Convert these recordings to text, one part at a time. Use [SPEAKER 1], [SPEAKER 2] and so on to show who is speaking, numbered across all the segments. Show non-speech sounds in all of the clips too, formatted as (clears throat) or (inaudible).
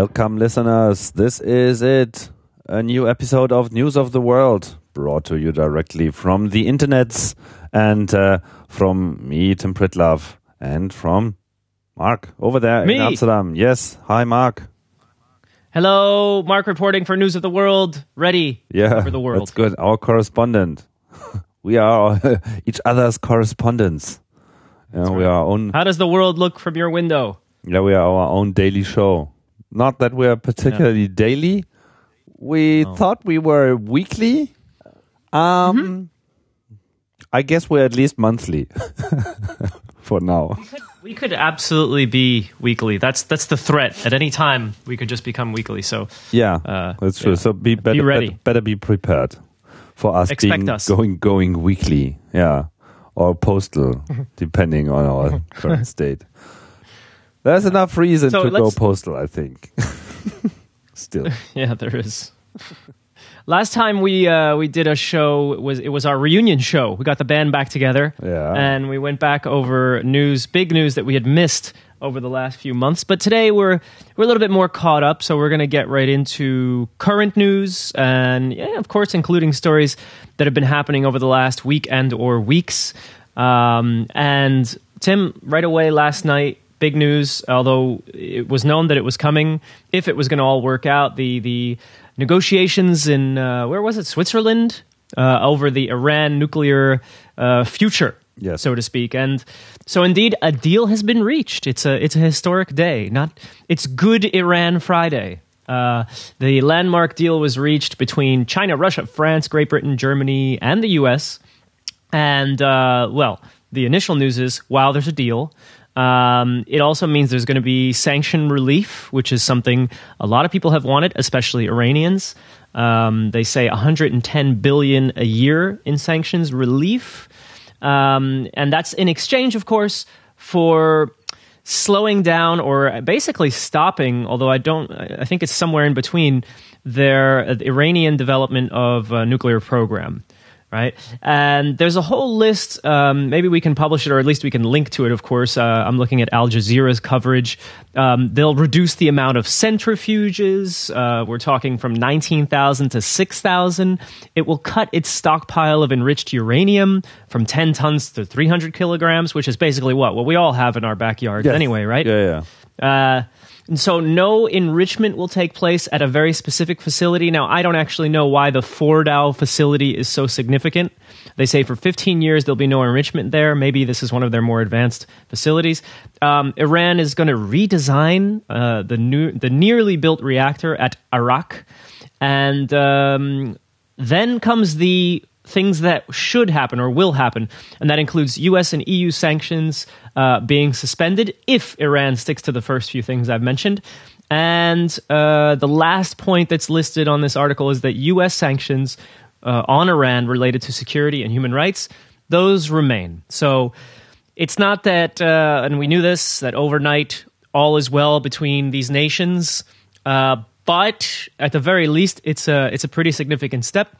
[SPEAKER 1] Welcome, listeners. This is it. A new episode of News of the World brought to you directly from the internets and uh, from me, Tim Pritlove, and from Mark over there
[SPEAKER 2] Me.
[SPEAKER 1] in Amsterdam. Yes. Hi, Mark.
[SPEAKER 2] Hello, Mark reporting for News of the World. Ready
[SPEAKER 1] Yeah.
[SPEAKER 2] for the world.
[SPEAKER 1] That's good. Our correspondent. (laughs) we are (laughs) each other's correspondents. Yeah, we are our own.
[SPEAKER 2] How does the world look from your window?
[SPEAKER 1] Yeah, we are our own daily show. Not that we are particularly daily. We
[SPEAKER 2] Oh.
[SPEAKER 1] thought we were weekly. Um,
[SPEAKER 2] Mm-hmm.
[SPEAKER 1] I guess we're at least monthly (laughs) for now.
[SPEAKER 2] We could absolutely be weekly. That's that's the threat. At any time, we could just become weekly. So
[SPEAKER 1] Yeah,
[SPEAKER 2] Uh,
[SPEAKER 1] that's true.
[SPEAKER 2] yeah.
[SPEAKER 1] So be better,
[SPEAKER 2] ready.
[SPEAKER 1] Better, better be prepared for us
[SPEAKER 2] Expect
[SPEAKER 1] being
[SPEAKER 2] us.
[SPEAKER 1] going going weekly. Yeah, or postal, (laughs) depending on our current state. There's enough reason
[SPEAKER 2] So
[SPEAKER 1] to go postal, I think. (laughs) Still, (laughs)
[SPEAKER 2] yeah, there is. Last time we uh, we did a show it was it was our reunion show. We got the band back together,
[SPEAKER 1] Yeah.
[SPEAKER 2] and we went back over news, big news that we had missed over the last few months. But today we're we're a little bit more caught up, so we're going to get right into current news and yeah, of course, including stories that have been happening over the last week and or weeks. Um, and Tim, right away last night, big news. Although it was known that it was coming, if it was going to all work out, the the negotiations in uh, where was it, Switzerland, uh, over the Iran nuclear uh, future,
[SPEAKER 1] Yes.
[SPEAKER 2] so to speak. And so, indeed, a deal has been reached. It's a it's a historic day. Not it's Good Iran Friday. Uh, the landmark deal was reached between China, Russia, France, Great Britain, Germany, and the U.S. And uh, well, the initial news is wow, there's a deal. Um, it also means there's going to be sanction relief, which is something a lot of people have wanted, especially Iranians. Um, they say 110 billion a year in sanctions relief, um, and that's in exchange, of course, for slowing down or basically stopping. Although I don't, I think it's somewhere in between their uh, the Iranian development of a nuclear program right? And there's a whole list. Um, maybe we can publish it, or at least we can link to it. Of course, uh, I'm looking at Al Jazeera's coverage. Um, they'll reduce the amount of centrifuges. Uh, we're talking from 19,000 to 6,000. It will cut its stockpile of enriched uranium from 10 tons to 300 kilograms, which is basically what what we all have in our backyards
[SPEAKER 1] Yes.
[SPEAKER 2] anyway, right?
[SPEAKER 1] Yeah, yeah.
[SPEAKER 2] Uh, and so no enrichment will take place at a very specific facility. Now, I don't actually know why the Fordow facility is so significant. They say for 15 years there'll be no enrichment there. Maybe this is one of their more advanced facilities. Um, Iran is going to redesign uh, the new, the nearly built reactor at Arak, and um, then comes the things that should happen or will happen, and that includes U.S. and EU sanctions uh, being suspended if Iran sticks to the first few things I've mentioned. And uh, the last point that's listed on this article is that U.S. sanctions uh, on Iran related to security and human rights those remain. So it's not that, uh, and we knew this, that overnight all is well between these nations. Uh, but at the very least, it's a it's a pretty significant step.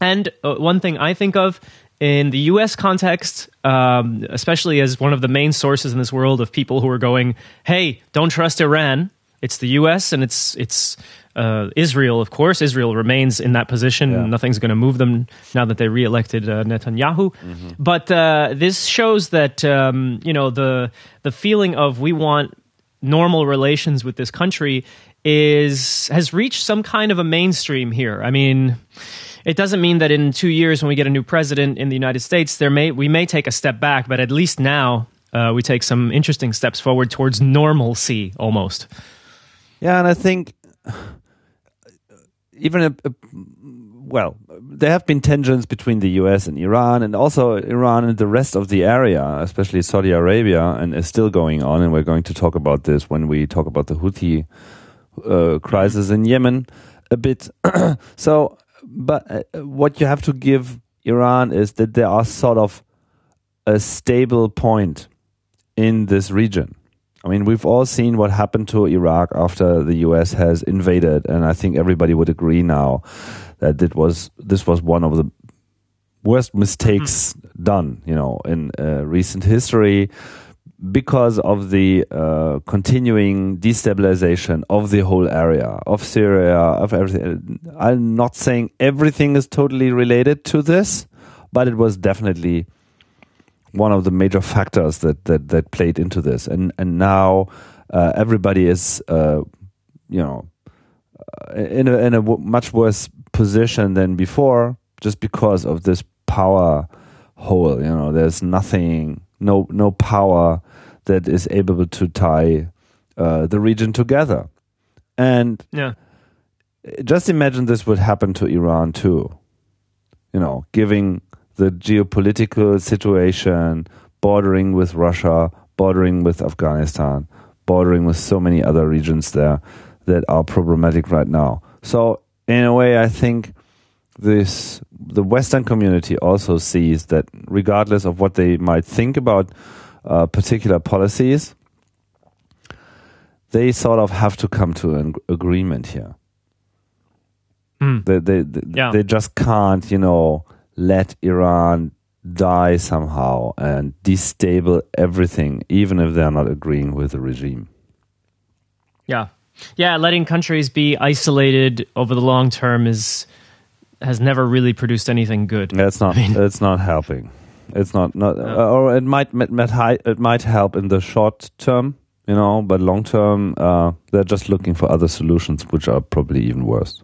[SPEAKER 2] And uh, one thing I think of in the U.S. context, um, especially as one of the main sources in this world of people who are going, "Hey, don't trust Iran." It's the U.S. and it's it's uh, Israel, of course. Israel remains in that position.
[SPEAKER 1] Yeah.
[SPEAKER 2] Nothing's going to move them now that they reelected uh, Netanyahu. But uh, this shows that um, you know the the feeling of we want normal relations with this country is has reached some kind of a mainstream here. I mean, it doesn't mean that in two years when we get a new president in the United States, there may we may take a step back, but at least now uh, we take some interesting steps forward towards normalcy almost.
[SPEAKER 1] Yeah, and I think (sighs) even a, a well, there have been tensions between the U.S. and Iran, and also Iran and the rest of the area, especially Saudi Arabia, and is still going on. And we're going to talk about this when we talk about the Houthi uh, crisis in Yemen a bit. (clears throat) so, but uh, what you have to give Iran is that there are sort of a stable point in this region. I mean, we've all seen what happened to Iraq after the U.S. has invaded, and I think everybody would agree now that it was this was one of the worst mistakes done, you know, in uh, recent history. Because of the uh, continuing destabilization of the whole area of Syria, of everything. I'm not saying everything is totally related to this, but it was definitely one of the major factors that that, that played into this. And and now uh, everybody is, uh, you know, uh, in a, in a much worse position than before, just because of this power hole. You know, there's nothing, no no power that is able to tie uh, the region together. And
[SPEAKER 2] Yeah.
[SPEAKER 1] just imagine this would happen to Iran too. You know, giving the geopolitical situation bordering with Russia, bordering with Afghanistan, bordering with so many other regions there that are problematic right now. So, in a way, I think this the Western community also sees that, regardless of what they might think about uh, particular policies, they sort of have to come to an agreement here.
[SPEAKER 2] Mm.
[SPEAKER 1] They, they, they,
[SPEAKER 2] Yeah.
[SPEAKER 1] they just can't, you know, let Iran die somehow and destabilize everything, even if they're not agreeing with the regime.
[SPEAKER 2] Yeah. Yeah, letting countries be isolated over the long term is has never really produced anything good.
[SPEAKER 1] That's not. it's not helping. It's not. Not. uh, or it might. It might. hi- It might help in the short term, you know, but long term, uh, they're just looking for other solutions, which are probably even worse.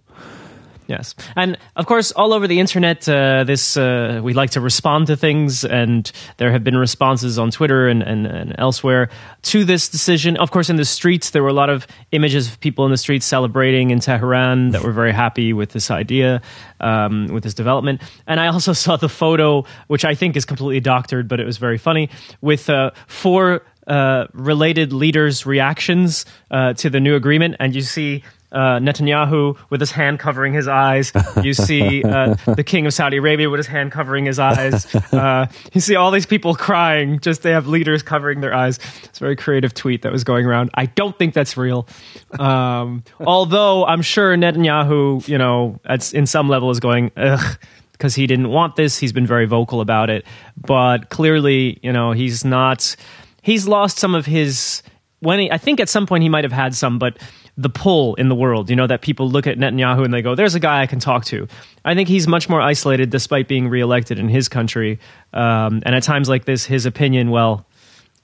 [SPEAKER 2] Yes, and of course, all over the internet, uh, this uh, we like to respond to things, and there have been responses on Twitter and, and, and elsewhere to this decision. Of course, in the streets, there were a lot of images of people in the streets celebrating in Tehran that were very happy with this idea, um, with this development. And I also (laughs) saw the photo, which I think is completely doctored, but it was very funny, with uh, four uh, related leaders' reactions uh, to the new agreement, and you see uh, Netanyahu with his hand covering his eyes. You see uh, the king of Saudi Arabia with his hand covering his eyes. Uh, you see all these people crying. Just they have leaders covering their eyes. It's a very creative tweet that was going around. I don't think that's real. Um, although I'm sure Netanyahu, you know, at, in some level is going, ugh because he didn't want this. He's been very vocal about it, but clearly, you know, he's not. He's lost some of his. When he, I think at some point he might have had some, but the pull in the world, you know, that people look at Netanyahu and they go, "There's a guy I can talk to." I think he's much more isolated, despite being reelected in his country. Um, and at times like this, his opinion, well,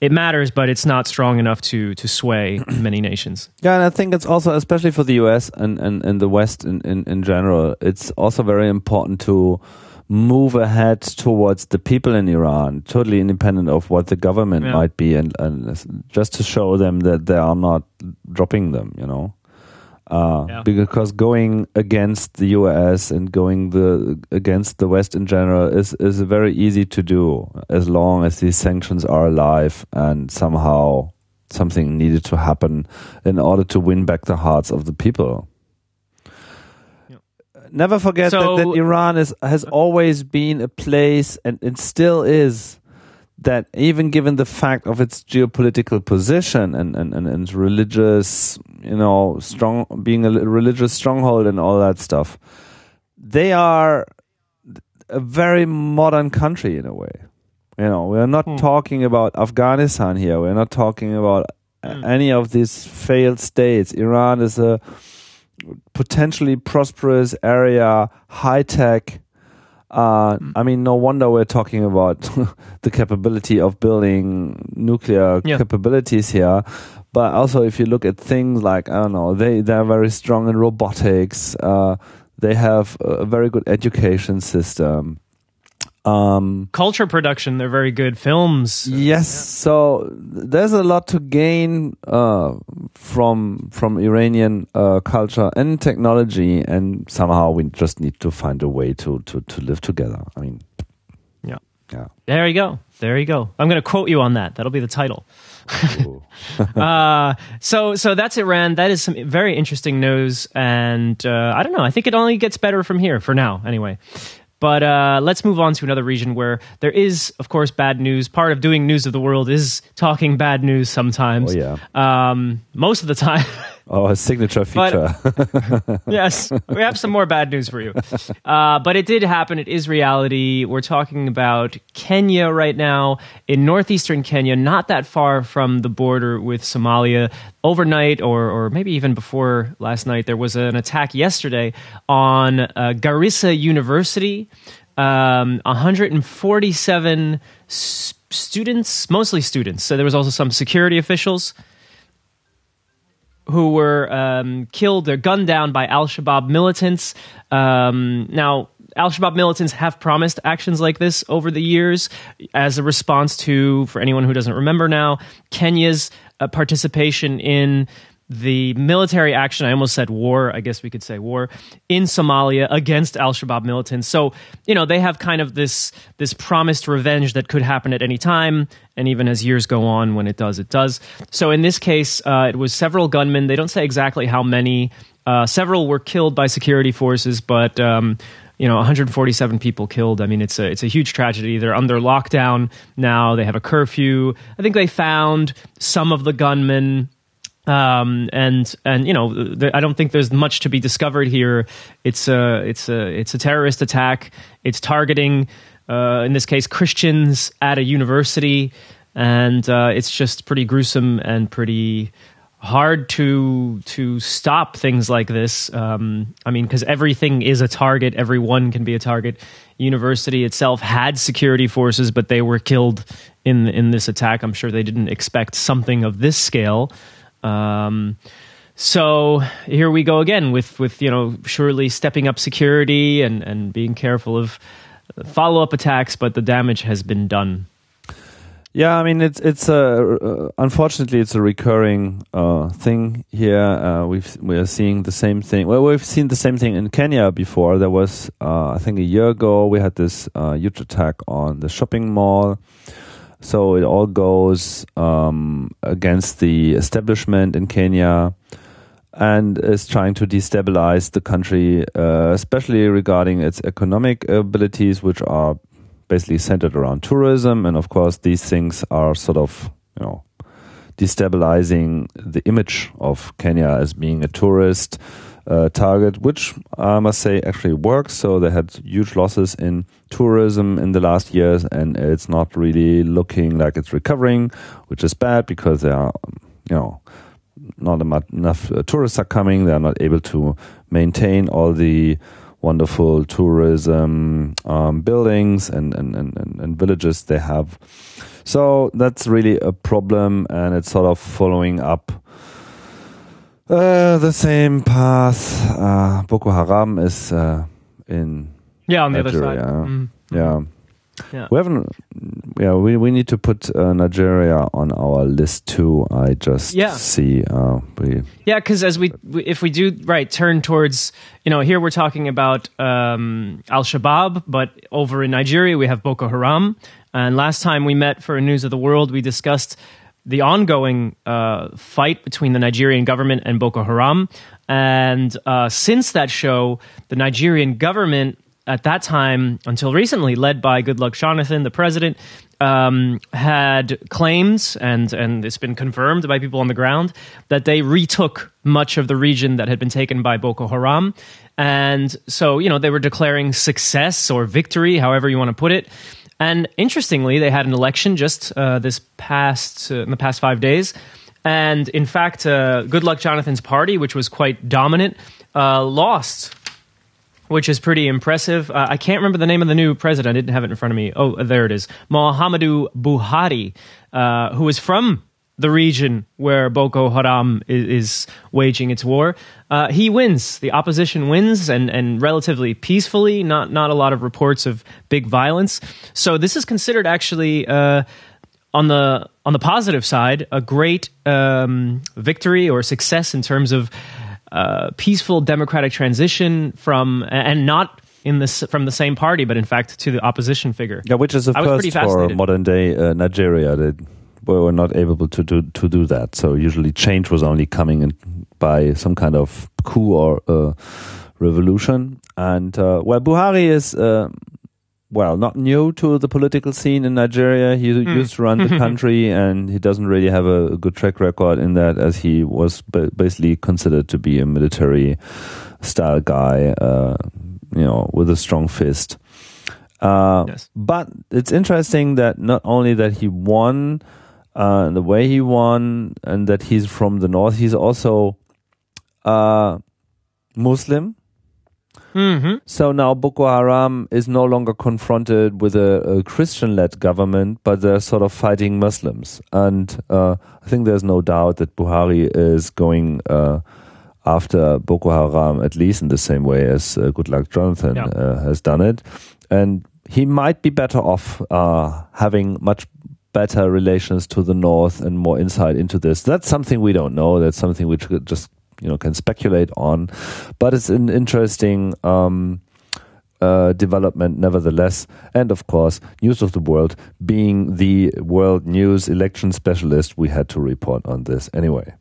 [SPEAKER 2] it matters, but it's not strong enough to to sway (clears throat) many nations.
[SPEAKER 1] Yeah, and I think it's also, especially for the US and, and, and the West in, in, in general, it's also very important to move ahead towards the people in Iran, totally independent of what the government
[SPEAKER 2] Yeah.
[SPEAKER 1] might be, and, and just to show them that they are not dropping them, you know. Uh,
[SPEAKER 2] Yeah.
[SPEAKER 1] Because going against the US and going the against the West in general is is very easy to do as long as these sanctions are alive and somehow something needed to happen in order to win back the hearts of the people. Never forget
[SPEAKER 2] So-
[SPEAKER 1] that, that Iran is has always been a place and it still is that even given the fact of its geopolitical position and, and, and, and religious, you know, strong being a religious stronghold and all that stuff, they are a very modern country in a way. You know, we're not
[SPEAKER 2] Hmm.
[SPEAKER 1] talking about Afghanistan here. We're not talking about
[SPEAKER 2] Hmm.
[SPEAKER 1] any of these failed states. Iran is a potentially prosperous area, high tech. Uh,
[SPEAKER 2] Hmm.
[SPEAKER 1] I mean, no wonder we're talking about (laughs) the capability of building nuclear
[SPEAKER 2] Yeah.
[SPEAKER 1] capabilities here. But also, if you look at things like I don't know, they they're very strong in robotics. Uh, they have a very good education system. Um,
[SPEAKER 2] Culture production, they're very good. Films,
[SPEAKER 1] Yes, so there's a lot to gain uh, from from Iranian uh, culture and technology, and somehow we just need to find a way to to to live together. I mean,
[SPEAKER 2] Yeah.
[SPEAKER 1] yeah.
[SPEAKER 2] There you go. There you go. I'm going to quote you on that. That'll be the title. (laughs) (laughs) Uh, so so that's Iran. That is some very interesting news, and uh, I don't know. I think it only gets better from here for now, anyway. But uh, let's move on to another region where there is, of course, bad news. Part of doing news of the world is talking bad news sometimes.
[SPEAKER 1] Oh, yeah.
[SPEAKER 2] Um, most of the (laughs) time,
[SPEAKER 1] Oh, a signature feature.
[SPEAKER 2] But, (laughs) yes, we have some more bad news for you. Uh, but it did happen. It is reality. We're talking about Kenya right now, in northeastern Kenya, not that far from the border with Somalia. Overnight, or, or maybe even before last night, there was an attack yesterday on uh, Garissa University. Um, 147 s- students, mostly students. So there was also some security officials who were um, killed or gunned down by Al Shabaab militants. Um, now, Al Shabaab militants have promised actions like this over the years as a response to, for anyone who doesn't remember now, Kenya's uh, participation in the military action, I almost said war, I guess we could say war, in Somalia against Al Shabaab militants. So, you know, they have kind of this this promised revenge that could happen at any time. And even as years go on, when it does, it does. So in this case, uh, it was several gunmen. They don't say exactly how many. Uh, several were killed by security forces, but um, you know 147 people killed i mean it's a it's a huge tragedy they're under lockdown now they have a curfew i think they found some of the gunmen um, and and you know there, I don't think there's much to be discovered here. It's a it's a it's a terrorist attack. It's targeting uh, in this case Christians at a university, and uh, it's just pretty gruesome and pretty hard to to stop things like this. Um, I mean, because everything is a target. Everyone can be a target. University itself had security forces, but they were killed in in this attack. I'm sure they didn't expect something of this scale. Um, so here we go again with with you know surely stepping up security and and being careful of follow up attacks, but the damage has been done.
[SPEAKER 1] Yeah, I mean it's it's a uh, unfortunately it's a recurring uh, thing here. Uh, we've we are seeing the same thing. Well, we've seen the same thing in Kenya before. There was uh, I think a year ago we had this uh, huge attack on the shopping mall. So it all goes um, against the establishment in Kenya and is trying to destabilize the country, uh, especially regarding its economic abilities, which are basically centered around tourism. And of course, these things are sort of, you know, destabilizing the image of Kenya as being a tourist uh, target, which I must say actually works. So they had huge losses in tourism in the last years, and it's not really looking like it's recovering, which is bad because there are, you know, not enough uh, tourists are coming. They are not able to maintain all the wonderful tourism um, buildings and, and, and, and villages they have. So that's really a problem, and it's sort of following up uh, the same path. Uh, Boko Haram is uh, in
[SPEAKER 2] yeah on the
[SPEAKER 1] Nigeria.
[SPEAKER 2] other side. Mm.
[SPEAKER 1] Yeah.
[SPEAKER 2] Yeah.
[SPEAKER 1] We haven't. Yeah, we, we need to put uh, Nigeria on our list too. I just
[SPEAKER 2] Yeah.
[SPEAKER 1] see uh, we
[SPEAKER 2] Yeah, because as we, we- if we do right turn towards, you know, here we're talking about um, Al Shabaab, but over in Nigeria we have Boko Haram. And last time we met for News of the World, we discussed the ongoing uh, fight between the Nigerian government and Boko Haram. And uh, since that show, the Nigerian government at that time, until recently, led by Goodluck Jonathan, the president, um, had claims, and, and it's been confirmed by people on the ground, that they retook much of the region that had been taken by Boko Haram. And so, you know, they were declaring success or victory, however you want to put it. And interestingly, they had an election just uh, this past, uh, in the past five days. And in fact, uh, Goodluck Jonathan's party, which was quite dominant, uh, lost which is pretty impressive. Uh, I can't remember the name of the new president. I didn't have it in front of me. Oh, there it is. Muhammadu Buhari, uh, who is from the region where Boko Haram is, is waging its war. Uh, he wins. The opposition wins, and, and relatively peacefully. Not not a lot of reports of big violence. So this is considered actually. Uh, on the on the positive side, a great um, victory or success in terms of uh, peaceful democratic transition from and not in this from the same party, but in fact to the opposition figure.
[SPEAKER 1] yeah, which is a
[SPEAKER 2] I was pretty
[SPEAKER 1] first for modern day uh, Nigeria. They were not able to do to do that. So usually change was only coming in by some kind of coup or uh, revolution. And uh, well, Buhari is. Uh, well, not new to the political scene in Nigeria. He
[SPEAKER 2] Hmm.
[SPEAKER 1] used to run the (laughs) country, and he doesn't really have a, a good track record in that, as he was basically considered to be a military style guy, uh, you know, with a strong fist. Uh,
[SPEAKER 2] Yes.
[SPEAKER 1] But it's interesting that not only that he won, uh, the way he won, and that he's from the north, he's also uh, Muslim.
[SPEAKER 2] hmm
[SPEAKER 1] So now Boko Haram is no longer confronted with a, a Christian-led government, but they're sort of fighting Muslims. And uh, I think there's no doubt that Buhari is going uh, after Boko Haram, at least in the same way as uh, Goodluck Jonathan
[SPEAKER 2] Yeah.
[SPEAKER 1] uh, has done it. And he might be better off uh, having much better relations to the north and more insight into this. That's something we don't know. That's something we could just you know can speculate on, but it's an interesting um, uh, development nevertheless. And of course, News of the World being the world news election specialist, we had to report on this anyway.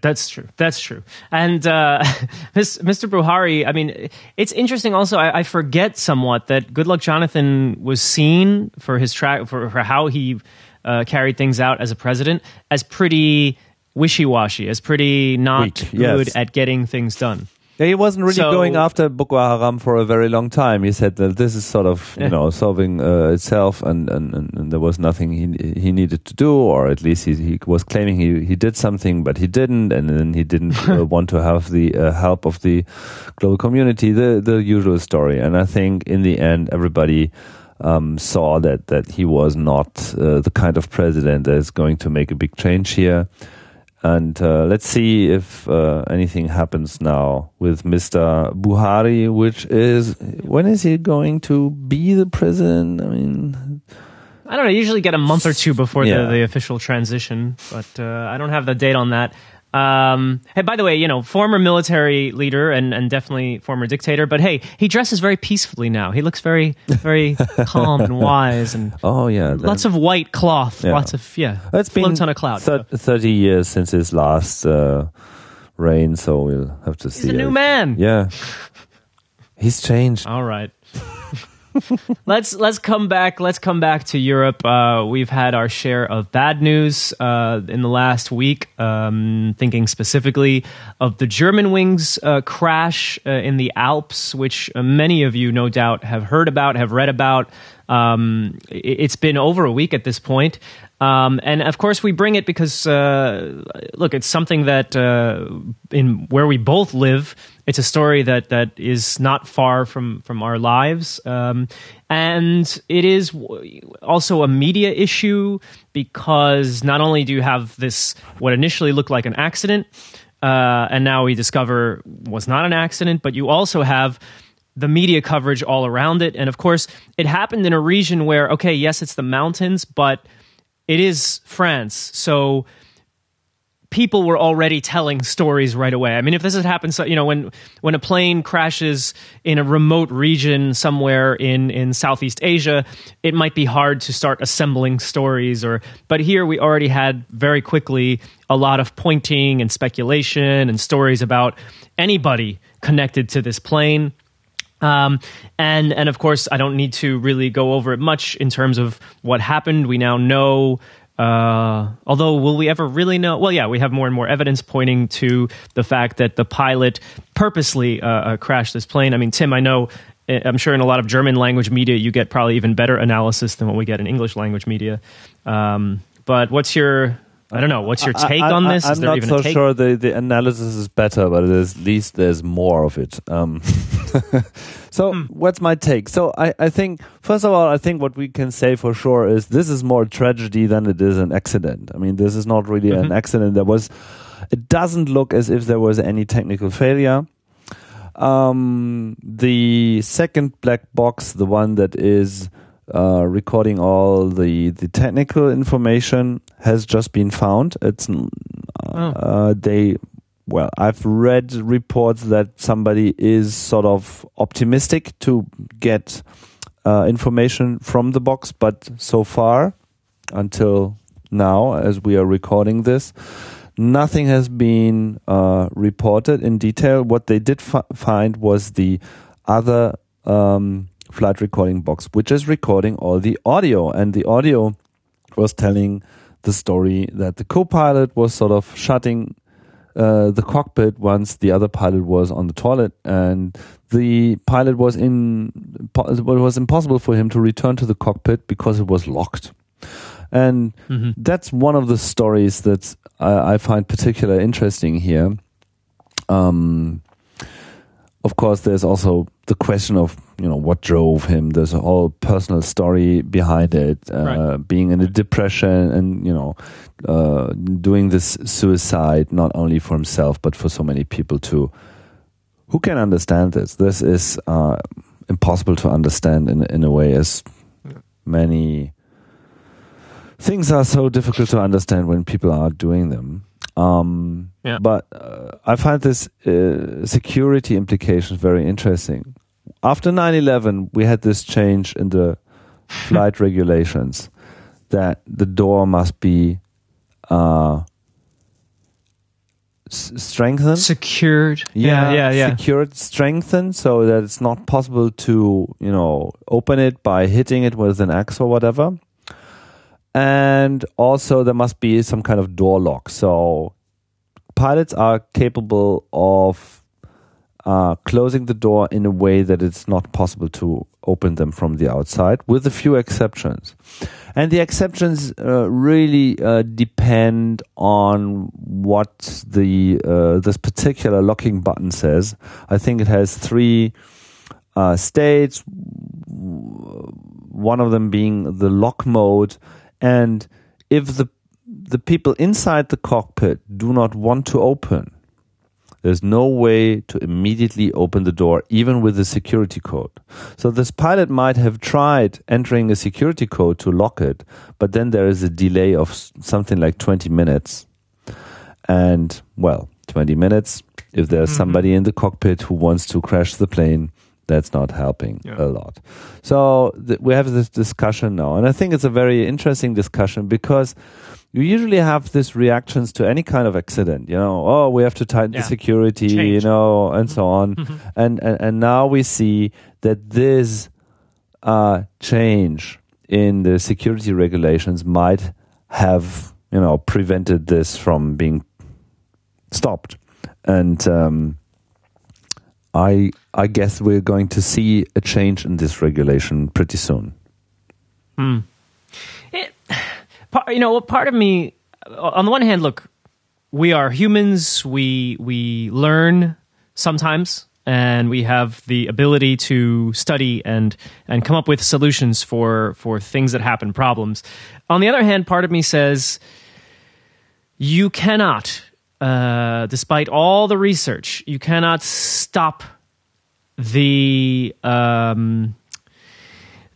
[SPEAKER 2] That's true. That's true. And uh, (laughs) Mr. Buhari, I mean, it's interesting. Also, I, I forget somewhat that Goodluck Jonathan was seen for his track for, for how he uh, carried things out as a president as pretty wishy-washy, as pretty not
[SPEAKER 1] Weak,
[SPEAKER 2] good
[SPEAKER 1] yes.
[SPEAKER 2] at getting things done.
[SPEAKER 1] Yeah, he wasn't really
[SPEAKER 2] So-
[SPEAKER 1] going after Boko Haram for a very long time. He said that this is sort of you know solving uh, itself, and, and, and, and there was nothing he he needed to do, or at least he, he was claiming he he did something, but he didn't, and then he didn't (laughs) uh, want to have the uh, help of the global community. The the usual story, and I think in the end everybody. Um, saw that that he was not uh, the kind of president that is going to make a big change here. And uh, let's see if uh, anything happens now with Mr. Buhari, which is when is he going to be the president? I mean,
[SPEAKER 2] I don't know. You usually get a month or two before
[SPEAKER 1] Yeah.
[SPEAKER 2] the, the official transition, but uh, I don't have the date on that. Um, hey, by the way, you know, former military leader and, and definitely former dictator, but hey, he dresses very peacefully now. He looks very, very (laughs) calm and wise and
[SPEAKER 1] oh yeah,
[SPEAKER 2] lots of white cloth.
[SPEAKER 1] Yeah.
[SPEAKER 2] Lots of, yeah,
[SPEAKER 1] it's been
[SPEAKER 2] on a cloud.
[SPEAKER 1] thir- thirty years since his last uh, reign, so we'll have to see.
[SPEAKER 2] He's a new
[SPEAKER 1] it.
[SPEAKER 2] man.
[SPEAKER 1] Yeah, he's changed.
[SPEAKER 2] All right. (laughs) (laughs) let's let's come back. Let's come back to Europe. Uh, we've had our share of bad news uh, in the last week. Um, thinking specifically of the Germanwings uh, crash uh, in the Alps, which uh, many of you, no doubt, have heard about, have read about. Um, it- it's been over a week at this point. Um, and of course, we bring it because, uh, look, it's something that uh, in where we both live, it's a story that that is not far from from our lives, um, and it is also a media issue because not only do you have this what initially looked like an accident, uh, and now we discover was not an accident, but you also have the media coverage all around it. And of course, it happened in a region where, okay, yes, it's the mountains, but it is France. So people were already telling stories right away. I mean, if this had happened, so, you know, when when a plane crashes in a remote region somewhere in in Southeast Asia, it might be hard to start assembling stories. Or, but here we already had very quickly a lot of pointing and speculation and stories about anybody connected to this plane. Um, and and of course, I don't need to really go over it much in terms of what happened. We now know. Uh, although, will we ever really know? Well, yeah, we have more and more evidence pointing to the fact that the pilot purposely uh, uh, crashed this plane. I mean, Tim, I know. uh, I'm sure in a lot of German language media, you get probably even better analysis than what we get in English language media. Um, but what's your I don't know. What's your take
[SPEAKER 1] I,
[SPEAKER 2] on this?
[SPEAKER 1] I'm
[SPEAKER 2] Is there
[SPEAKER 1] not
[SPEAKER 2] even
[SPEAKER 1] so sure the, the analysis is better, but at least there's more of it. Um, (laughs) so,
[SPEAKER 2] Hmm.
[SPEAKER 1] what's my take? So, I, I think, first of all, I think what we can say for sure is this is more a tragedy than it is an accident. I mean, this is not really
[SPEAKER 2] Mm-hmm.
[SPEAKER 1] an accident. There was, it doesn't look as if there was any technical failure. Um, the second black box, the one that is uh, recording all the the technical information, has just been found. It's uh, uh, they. Well, I've read reports that somebody is sort of optimistic to get uh, information from the box, but so far, until now, as we are recording this, nothing has been uh, reported in detail. What they did fi- find was the other um, flight recording box, which is recording all the audio. And the audio was telling the story that the co-pilot was sort of shutting uh, the cockpit once the other pilot was on the toilet, and the pilot was in. It was impossible for him to return to the cockpit because it was locked. And mm-hmm. that's one of the stories that I, I find particularly interesting here. Um, of course, there's also the question of you know what drove him. There's a whole personal story behind it, uh, right. being in a depression and you know uh, doing this suicide not only for himself but for so many people too. Who can understand this? This is uh, impossible to understand in in a way as many things are so difficult to understand when people are doing them. Um, yeah. But uh, I find this uh, security implications very interesting. After 9 11, we had this change in the (laughs) flight regulations that the door must be uh, strengthened,
[SPEAKER 2] secured.
[SPEAKER 1] Yeah, yeah, yeah. Secured, strengthened, so that it's not possible to, you know, open it by hitting it with an axe or whatever and also there must be some kind of door lock. So pilots are capable of uh, closing the door in a way that it's not possible to open them from the outside, with a few exceptions. And the exceptions uh, really uh, depend on what the uh, this particular locking button says. I think it has three uh, states. One of them being the lock mode, and if the the people inside the cockpit do not want to open, there's no way to immediately open the door, even with a security code. So this pilot might have tried entering a security code to lock it, but then there is a delay of something like 20 minutes. And well, 20 minutes, if there's mm-hmm. somebody in the cockpit who wants to crash the plane, that's not helping yeah. a lot. So th- we have this discussion now, and I think it's a very interesting discussion because you usually have these reactions to any kind of accident. You know, oh, we have to tighten yeah. the security, Change. you know, and so on. Mm-hmm. and, and and now we see that this uh, change in the security regulations might have you know prevented this from being stopped and um, I I guess we're going to see a change in this regulation pretty soon.
[SPEAKER 2] Hmm. It, you know, part of me, on the one hand, look, we are humans. We we learn sometimes, and we have the ability to study and and come up with solutions for for things that happen, problems. On the other hand, part of me says you cannot uh, despite all the research, you cannot stop the um,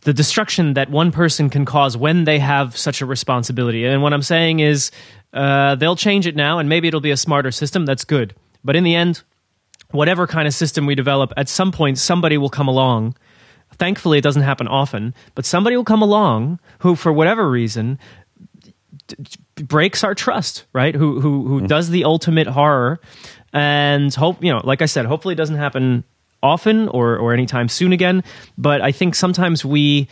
[SPEAKER 2] the destruction that one person can cause when they have such a responsibility. And what I'm saying is, uh, they'll change it now, and maybe it'll be a smarter system. That's good. But in the end, whatever kind of system we develop, at some point somebody will come along. Thankfully, it doesn't happen often, but somebody will come along who, for whatever reason, breaks our trust, right? Who who who mm. does the ultimate horror, and hope you know, like I said, hopefully it doesn't happen often or or anytime soon again. But I think sometimes we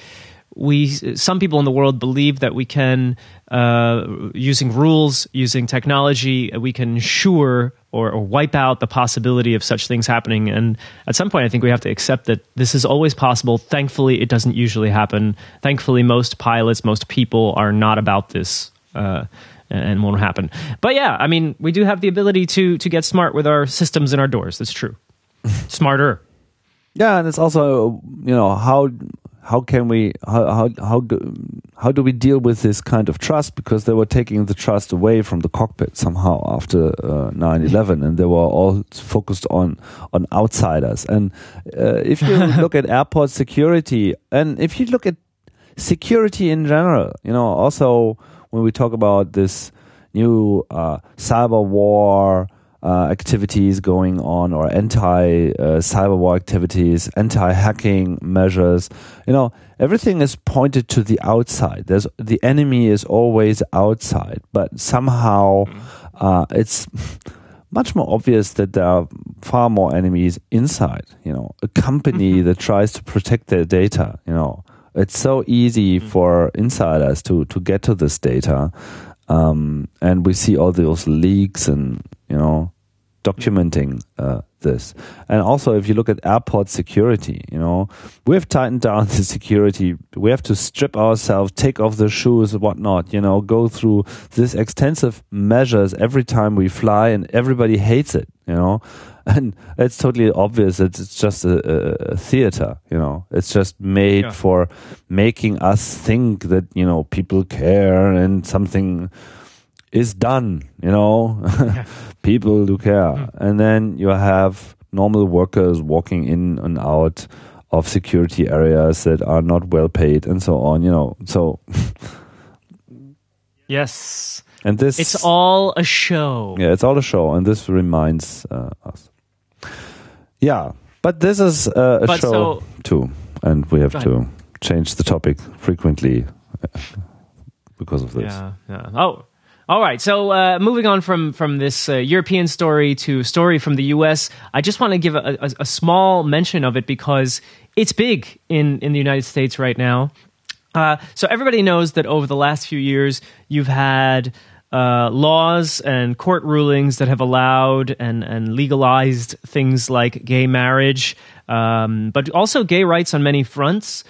[SPEAKER 2] we some people in the world believe that we can uh, using rules using technology we can ensure or, or, wipe out the possibility of such things happening and at some point i think we have to accept that this is always possible thankfully it doesn't usually happen thankfully most pilots most people are not about this uh, and won't happen. But yeah, I mean, we do have the ability to to get smart with our systems and our doors. That's true. (laughs) Smarter.
[SPEAKER 1] Yeah, and it's also you know how how can we how how how do, how do we deal with this kind of trust because they were taking the trust away from the cockpit somehow after uh, 9/11 and they were all focused on on outsiders and uh, if you (laughs) look at airport security and if you look at security in general you know also when we talk about this new uh, cyber war uh, activities going on or anti uh, cyber war activities, anti hacking measures, you know, everything is pointed to the outside. There's the enemy is always outside, but somehow uh, it's (laughs) much more obvious that there are far more enemies inside. You know, a company
[SPEAKER 2] Mm-hmm.
[SPEAKER 1] that tries to protect their data. You know, it's so easy
[SPEAKER 2] Mm-hmm.
[SPEAKER 1] for insiders to to get to this data, um, and we see all those leaks and you know documenting uh, this. And also, if you look at airport security, you know, we've tightened down (laughs) the security. We have to strip ourselves, take off the shoes, whatnot, you know, go through this extensive measures every time we fly, and everybody hates it, you know. (laughs) And it's totally obvious that it's just a, a, a theater, you know. It's just made
[SPEAKER 2] Yeah.
[SPEAKER 1] for making us think that, you know, people care and something is done, you know. (laughs) People do care. And then you have normal workers walking in and out of security areas that are not well paid and so on, you know. So, (laughs)
[SPEAKER 2] Yes.
[SPEAKER 1] and this.
[SPEAKER 2] It's all a show.
[SPEAKER 1] Yeah, it's all a show, and this reminds uh, us. Yeah, but this is uh, a
[SPEAKER 2] But
[SPEAKER 1] show
[SPEAKER 2] so-
[SPEAKER 1] too, and we have to change the topic frequently uh, because of this.
[SPEAKER 2] Yeah, yeah. Oh, all right. So uh, moving on from from this uh, European story to story from the U.S., I just want to give a, a, a small mention of it because it's big in in the United States right now. Uh, so everybody knows that over the last few years, you've had uh, laws and court rulings that have allowed and, and legalized things like gay marriage, um, but also gay rights on many fronts.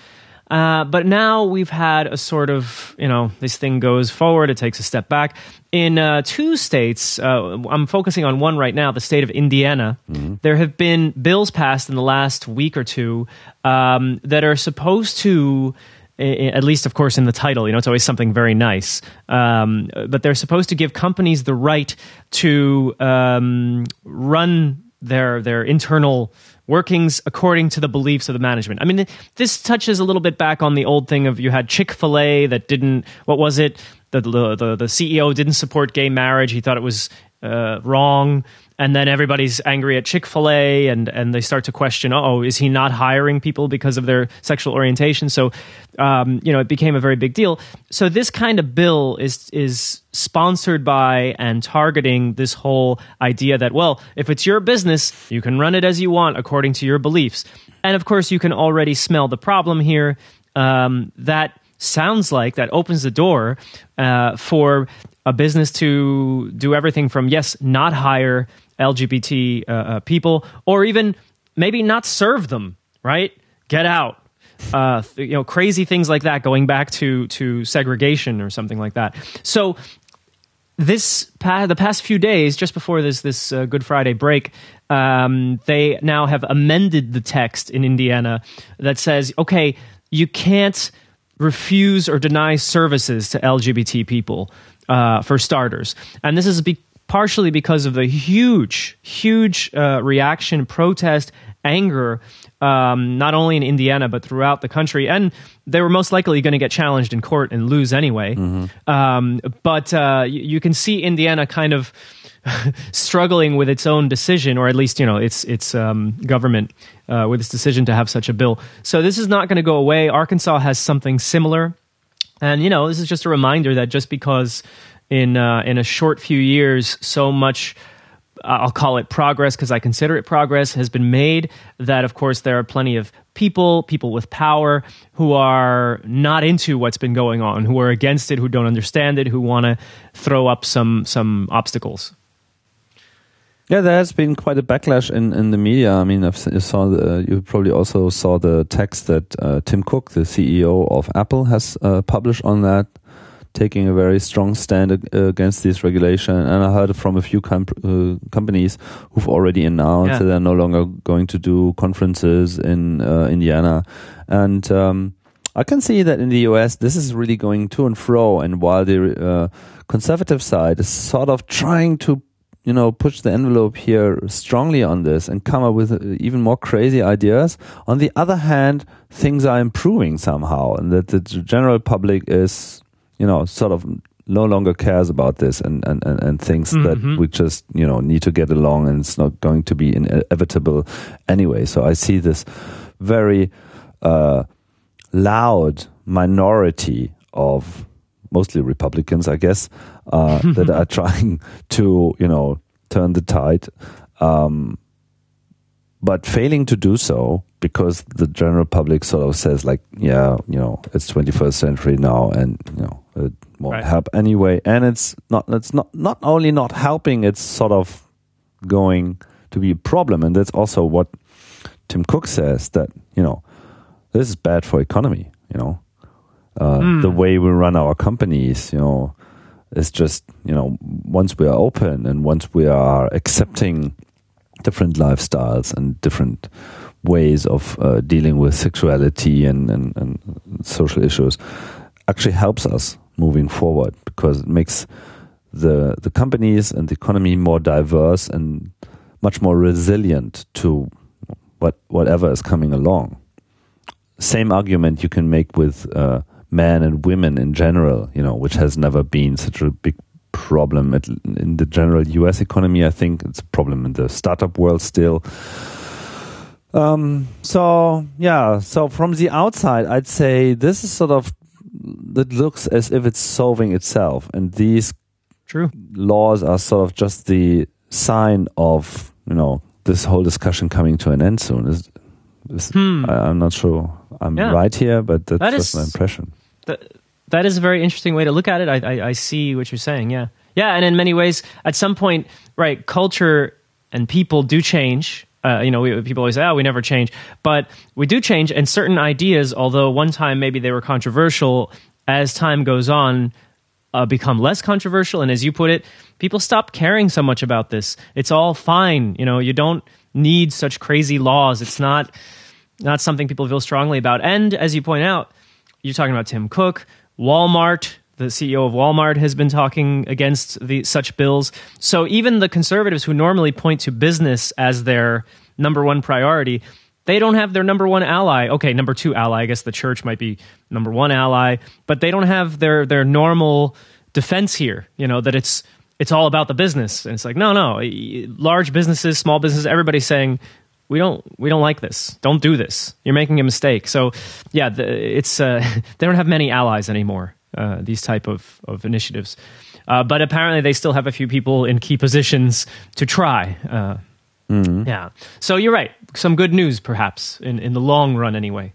[SPEAKER 2] Uh, but now we've had a sort of, you know, this thing goes forward, it takes a step back. In uh, two states, uh, I'm focusing on one right now, the state of Indiana, there have been bills passed in the last week or two um, that are supposed to at least of course in the title you know it's always something very nice. Um, but they're supposed to give companies the right to um, run their their internal workings according to the beliefs of the management. I mean this touches a little bit back on the old thing of you had chick-fil-a that didn't what was it? The the, the, ceo didn't support gay marriage. He thought it was uh, wrong. And then everybody's angry at Chick-fil-A and and they start to question oh is he not hiring people because of their sexual orientation? So um, you know it became a very big deal. So this kind of bill is is sponsored by and targeting this whole idea that well if it's your business you can run it as you want according to your beliefs and of course you can already smell the problem here um, that sounds like that opens the door uh, for a business to do everything from yes, not hire LGBT uh, uh, people, or even maybe not serve them. Right? Get out. Uh, you know, crazy things like that, going back to to segregation or something like that. So this pa- the past few days, just before this this uh, Good Friday break, um, they now have amended the text in Indiana that says, okay, you can't refuse or deny services to LGBT people uh, for starters, and this is be- partially because of the huge, huge uh, reaction, protest, anger. Um, not only in Indiana but throughout the country, and they were most likely going to get challenged in court and lose anyway. Um, but uh, you, you can see Indiana kind of (laughs) struggling with its own decision, or at least you know its its um, government uh, with its decision to have such a bill. So this is not going to go away. Arkansas has something similar, and you know this is just a reminder that just because in uh, in a short few years so much. I'll call it progress because I consider it progress has been made. That, of course, there are plenty of people, people with power, who are not into what's been going on, who are against it, who don't understand it, who want to throw up some some obstacles.
[SPEAKER 1] Yeah, there has been quite a backlash in, in the media. I mean, I've, you saw the, you probably also saw the text that uh, Tim Cook, the CEO of Apple, has uh, published on that, taking a very strong stand ag- against this regulation. And I heard from a few com- uh, companies who've already announced
[SPEAKER 2] Yeah.
[SPEAKER 1] that they're no longer going to do conferences in uh, Indiana. And um, I can see that in the US, this is really going to and fro. And while the uh, conservative side is sort of trying to you know, push the envelope here strongly on this and come up with uh, even more crazy ideas. On the other hand, things are improving somehow, and that the general public is, you know, sort of no longer cares about this and, and, and, and thinks that we just, you know, need to get along and it's not going to be inevitable anyway. So I see this very uh, loud minority of mostly Republicans, I guess, uh, (laughs) that are trying to, you know, turn the tide. Um, but failing to do so because the general public sort of says like, yeah, you know, it's 21st century now, and you know, it won't
[SPEAKER 2] Right.
[SPEAKER 1] help anyway. And it's not. It's not not only not helping. It's sort of going to be a problem, and that's also what Tim Cook says that you know this is bad for economy. You know, uh,
[SPEAKER 2] Hmm.
[SPEAKER 1] the way we run our companies. You know, is just you know once we are open and once we are accepting different lifestyles and different ways of uh, dealing with sexuality and, and, and social issues actually helps us moving forward because it makes the the companies and the economy more diverse and much more resilient to what whatever is coming along. Same argument you can make with uh, men and women in general, you know, which has never been such a big problem at, in the general U.S. economy. I think it's a problem in the startup world still. Um, so yeah, so from the outside, I'd say this is sort of that looks as if it's solving itself, and these
[SPEAKER 2] True.
[SPEAKER 1] laws are sort of just the sign of you know this whole discussion coming to an end soon. Is, is
[SPEAKER 2] Hmm.
[SPEAKER 1] I, I'm not sure I'm
[SPEAKER 2] Yeah.
[SPEAKER 1] right here, but that's
[SPEAKER 2] That
[SPEAKER 1] just
[SPEAKER 2] is-
[SPEAKER 1] my impression.
[SPEAKER 2] That, that is a very interesting way to look at it. I, I, I see what you're saying. Yeah. Yeah. And in many ways, at some point, right, culture and people do change. Uh, you know, we, people always say, oh, we never change. But we do change. And certain ideas, although one time maybe they were controversial, as time goes on, uh, become less controversial. And as you put it, people stop caring so much about this. It's all fine. You know, you don't need such crazy laws. It's not not something people feel strongly about. And as you point out, you're talking about Tim Cook, Walmart. The CEO of Walmart has been talking against the such bills. So even the conservatives who normally point to business as their number one priority, they don't have their number one ally. Okay, number two ally. I guess the church might be number one ally, but they don't have their their normal defense here. You know that it's it's all about the business, and it's like no, no. Large businesses, small businesses, everybody's saying we don't we don't like this. Don't do this. You're making a mistake. So yeah, the, it's uh, (laughs) they don't have many allies anymore. Uh, these type of of initiatives, uh, but apparently they still have a few people in key positions to try. Uh, Yeah. So you're right. Some good news, perhaps in in the long run, anyway.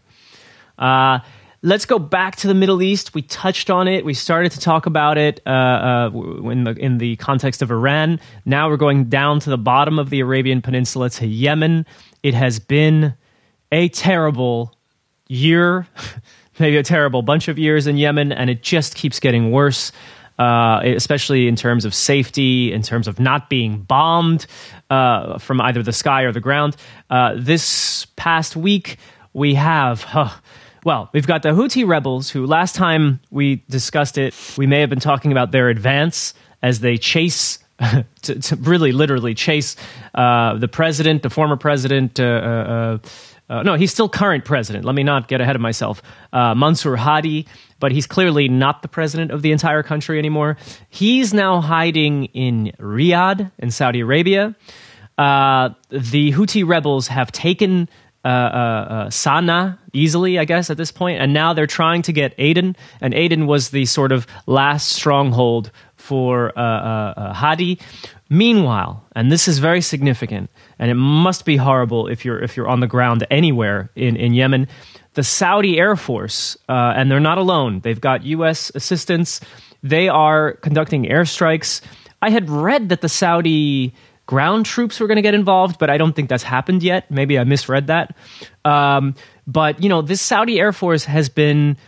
[SPEAKER 2] Uh, let's go back to the Middle East. We touched on it. We started to talk about it uh, uh, in the in the context of Iran. Now we're going down to the bottom of the Arabian Peninsula to Yemen. It has been a terrible year, (laughs) maybe a terrible bunch of years in Yemen, and it just keeps getting worse. Uh, especially in terms of safety, in terms of not being bombed uh, from either the sky or the ground. Uh, this past week, we have, huh, well, we've got the Houthi rebels who last time we discussed it, we may have been talking about their advance as they chase. (laughs) to, to really, literally chase uh, the president, the former president, uh, no, he's still current president. Let me not get ahead of myself. Uh, Mansour Hadi, but he's clearly not the president of the entire country anymore. He's now hiding in Riyadh in Saudi Arabia. Uh, the Houthi rebels have taken uh, uh, uh, Sana easily, I guess, at this point, and now they're trying to get Aden. And Aden was the sort of last stronghold for Hadi. Meanwhile, and this is very significant, and it must be horrible if you're if you're on the ground anywhere in in Yemen. The Saudi Air Force, uh, and they're not alone. They've got U.S. assistance. They are conducting airstrikes. I had read that the Saudi ground troops were going to get involved, but I don't think that's happened yet. Maybe I misread that. Um, but you know, this Saudi Air Force has been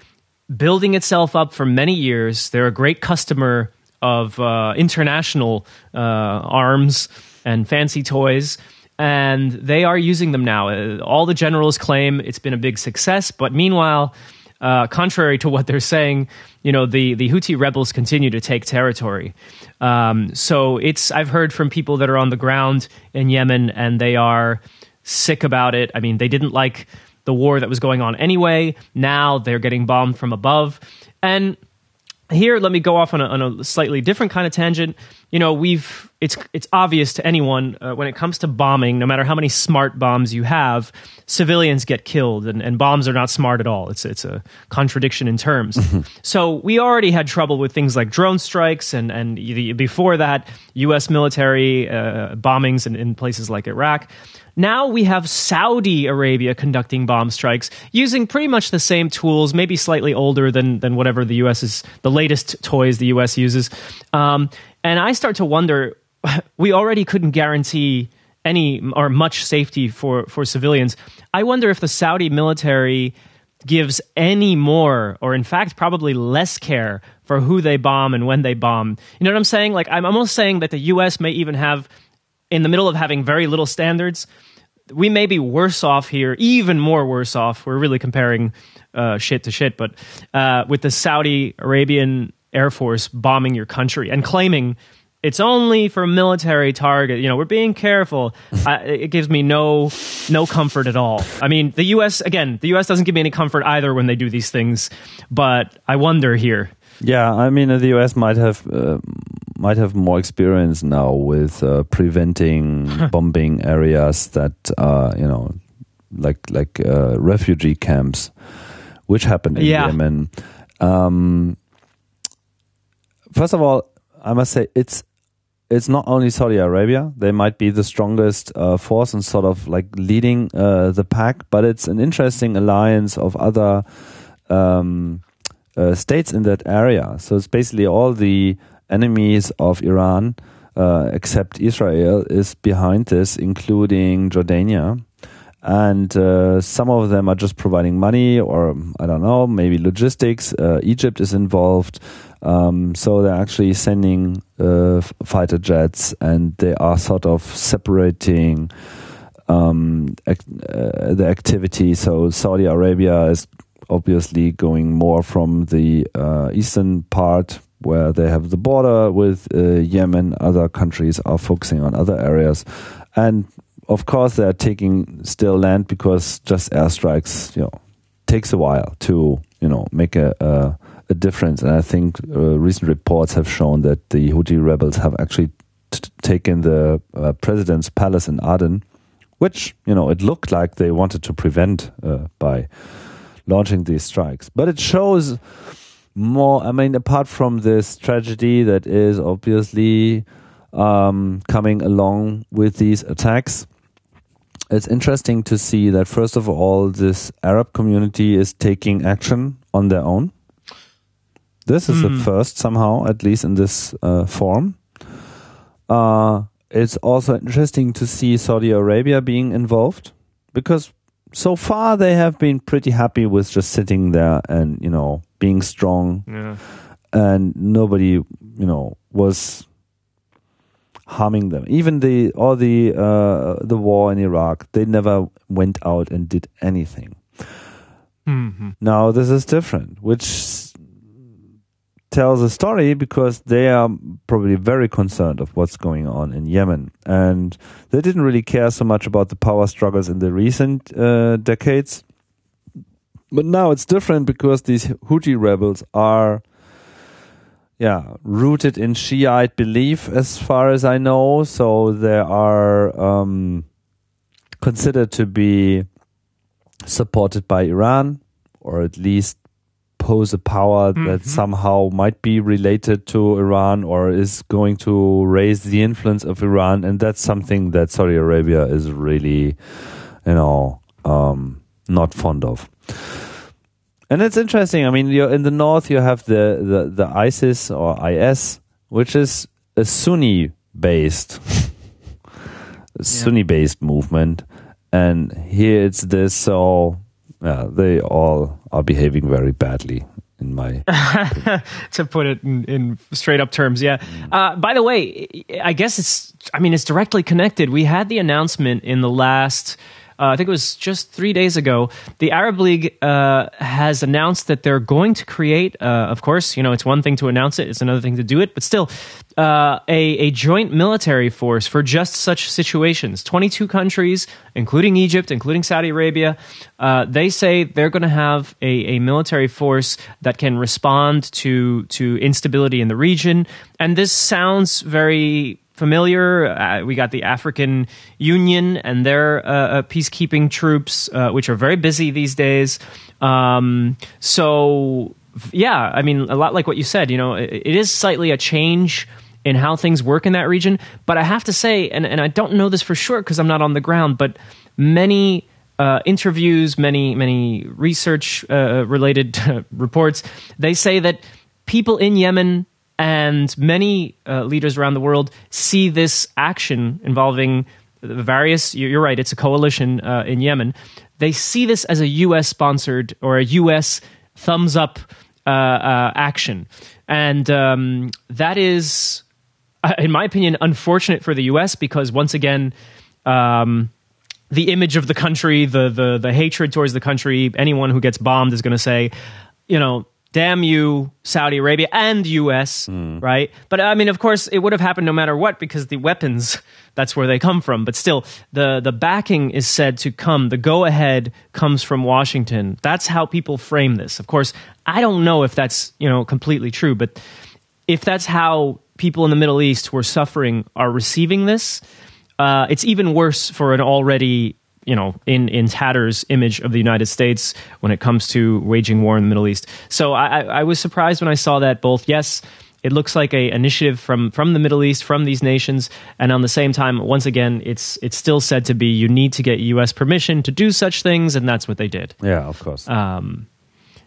[SPEAKER 2] building itself up for many years. They're a great customer of uh, international uh, arms and fancy toys, and they are using them now. Uh, all the generals claim it's been a big success, but meanwhile, uh, contrary to what they're saying, you know, the, the Houthi rebels continue to take territory. Um, so it's I've heard from people that are on the ground in Yemen, and they are sick about it. I mean, they didn't like the war that was going on anyway. Now they're getting bombed from above, and here let me go off on a, on a slightly different kind of tangent. You know we've it's it's obvious to anyone uh, when it comes to bombing no matter how many smart bombs you have civilians get killed and, and bombs are not smart at all. It's it's a contradiction in terms. (laughs) So we already had trouble with things like drone strikes and and before that us military uh, bombings in, in places like iraq now we have Saudi Arabia conducting bomb strikes using pretty much the same tools, maybe slightly older than than whatever the U.S. is the latest toys the U.S. uses. Um, and I start to wonder, (laughs) we already couldn't guarantee any or much safety for for civilians. I wonder if the Saudi military gives any more or in fact probably less care for who they bomb and when they bomb. You know what I'm saying? Like I'm almost saying that the US may even have in the middle of having very little standards, we may be worse off here, even more worse off. We're really comparing uh, shit to shit, but uh, with the Saudi Arabian Air Force bombing your country and claiming it's only for military target. You know, we're being careful. I, it gives me no no comfort at all. I mean, the U.S. again, the U.S. doesn't give me any comfort either when they do these things. But I wonder here.
[SPEAKER 1] Yeah, I mean, the U.S. might have uh, might have more experience now with uh, preventing (laughs) bombing areas that are, you know, like like uh, refugee camps, which happened in
[SPEAKER 2] Yeah.
[SPEAKER 1] Yemen. Um, first of all, I must say it's it's not only Saudi Arabia; they might be the strongest uh, force and sort of like leading uh, the pack, but it's an interesting alliance of other um, uh, states in that area. So it's basically all the enemies of Iran, uh, except Israel, is behind this, including Jordania. And uh, some of them are just providing money, or I don't know, maybe logistics. Uh, Egypt is involved. Um, so they're actually sending uh, fighter jets, and they are sort of separating um, uh, the activity. So Saudi Arabia is obviously going more from the uh, eastern part where they have the border with uh, Yemen. Other countries are focusing on other areas, and of course they're taking still land because just airstrikes, you know, takes a while to you know make a. a a difference, and I think uh, recent reports have shown that the Houthi rebels have actually taken the uh, president's palace in Aden, which you know it looked like they wanted to prevent uh, by launching these strikes. But it shows more. I mean, apart from this tragedy that is obviously um, coming along with these attacks. It's interesting to see that first of all, this Arab community is taking action on their own. This is
[SPEAKER 2] Mm.
[SPEAKER 1] the first somehow, at least in this uh, form. Uh, it's also interesting to see Saudi Arabia being involved because so far they have been pretty happy with just sitting there and you know being strong.
[SPEAKER 2] Yeah.
[SPEAKER 1] and nobody you know was harming them. Even the all the uh, the war in Iraq they never went out and did anything.
[SPEAKER 2] Mhm.
[SPEAKER 1] now this is different which tells a story because they are probably very concerned of what's going on in Yemen. And they didn't really care so much about the power struggles in the recent uh, decades but now it's different because these Houthi rebels are yeah, rooted in Shiite belief, as far as I know. So they are um, considered to be supported by Iran, or at least pose a power that
[SPEAKER 2] Mhm.
[SPEAKER 1] somehow might be related to Iran or is going to raise the influence of Iran. And that's something that Saudi Arabia is really, you know, um, not fond of. And it's interesting. I mean, you're in the north, you have the, the, the ISIS or IS, which is a Sunni based, Sunni based movement. And here it's this, so yeah, they all are behaving very badly in my. (laughs)
[SPEAKER 2] to put it in, in straight up terms, yeah. Uh, by the way, I guess it's. I mean, it's directly connected. We had the announcement in the last uh, I think it was just three days ago, the Arab League uh, has announced that they're going to create, uh, of course, you know, it's one thing to announce it, it's another thing to do it, but still, uh, a, a joint military force for just such situations. 22 countries, including Egypt, including Saudi Arabia, uh, they say they're going to have a, a military force that can respond to, to instability in the region. And this sounds very familiar. Uh, we got the African Union and their uh, uh peacekeeping troops, uh, which are very busy these days. Um, so, yeah, I mean, a lot like what you said, you know, it, it is slightly a change in how things work in that region. But I have to say, and, and I don't know this for sure because I'm not on the ground, but many uh, interviews, many many research uh, related (laughs) reports, they say that people in Yemen and many uh, leaders around the world see this action involving various. You're right; it's a coalition uh, in Yemen. They see this as a U.S. sponsored or a U.S. thumbs up uh, uh, action, and um, that is, uh, in my opinion, unfortunate for the U.S. because once again. Um, the image of the country, the the the hatred towards the country. Anyone who gets bombed is going to say, you know, damn you, Saudi Arabia and US, mm. right? But I mean, of course, it would have happened no matter what because the weapons, (laughs) that's where they come from. But still, the, the backing is said to come, the go ahead comes from Washington. That's how people frame this. Of course, I don't know if that's, you know, completely true, but if that's how people in the Middle East who are suffering are receiving this, uh, it's even worse for an already you know, in in tatters image of the United States when it comes to waging war in the Middle East. So I, I was surprised when I saw that. Both, yes, it looks like a initiative from from the Middle East, from these nations, and on the same time, once again, it's it's still said to be you need to get U.S. permission to do such things, and that's what they did.
[SPEAKER 1] Yeah, of course. Um,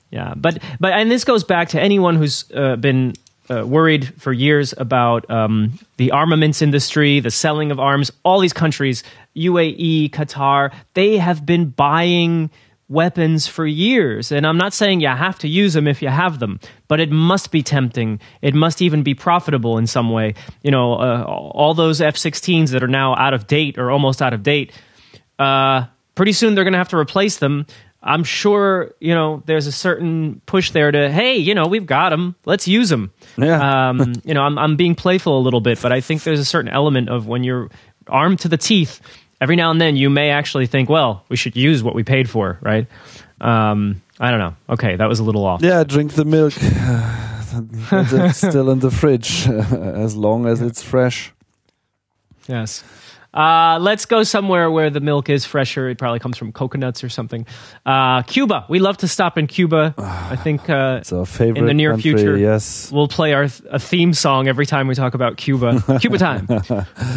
[SPEAKER 2] yeah, but but and this goes back to anyone who's uh, been uh, worried for years about um, the armaments industry, the selling of arms. All these countries, UAE, Qatar, they have been buying weapons for years. And I'm not saying you have to use them if you have them, but it must be tempting. It must even be profitable in some way. You know, uh, all those F 16s that are now out of date or almost out of date, uh, pretty soon they're going to have to replace them. I'm sure you know there's a certain push there to hey you know we've got them let's use them yeah um, (laughs) you know I'm I'm being playful a little bit but I think there's a certain element of when you're armed to the teeth every now and then you may actually think well we should use what we paid for right um, I don't know okay that was a little off
[SPEAKER 1] yeah drink the milk (sighs) it's still in the fridge (laughs) as long as it's fresh
[SPEAKER 2] yes uh, let's go somewhere where the milk is fresher. It probably comes from coconuts or something. Uh, Cuba. We love to stop in Cuba. I think uh,
[SPEAKER 1] it's our favorite
[SPEAKER 2] in the near
[SPEAKER 1] country,
[SPEAKER 2] future.
[SPEAKER 1] Yes,
[SPEAKER 2] we'll play our th- a theme song every time we talk about Cuba. (laughs) Cuba time.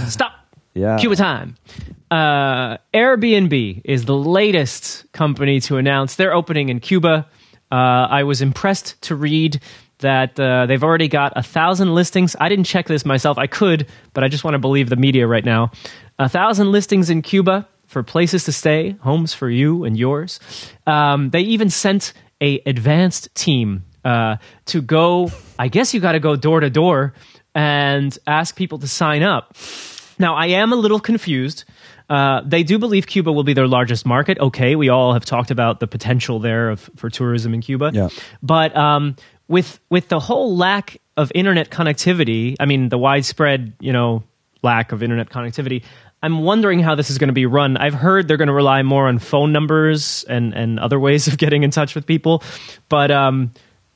[SPEAKER 2] Stop.
[SPEAKER 1] Yeah.
[SPEAKER 2] Cuba time. Uh, Airbnb is the latest company to announce they're opening in Cuba. Uh, I was impressed to read that uh, they've already got a thousand listings. I didn't check this myself. I could, but I just want to believe the media right now. A thousand listings in Cuba for places to stay, homes for you and yours. Um, they even sent a advanced team uh, to go. I guess you got to go door to door and ask people to sign up. Now, I am a little confused. Uh, they do believe Cuba will be their largest market. Okay, we all have talked about the potential there of, for tourism in Cuba.
[SPEAKER 1] Yeah.
[SPEAKER 2] But um, with with the whole lack of internet connectivity, I mean the widespread, you know, lack of internet connectivity, I'm wondering how this is going to be run. I've heard they're going to rely more on phone numbers and and other ways of getting in touch with people, but um,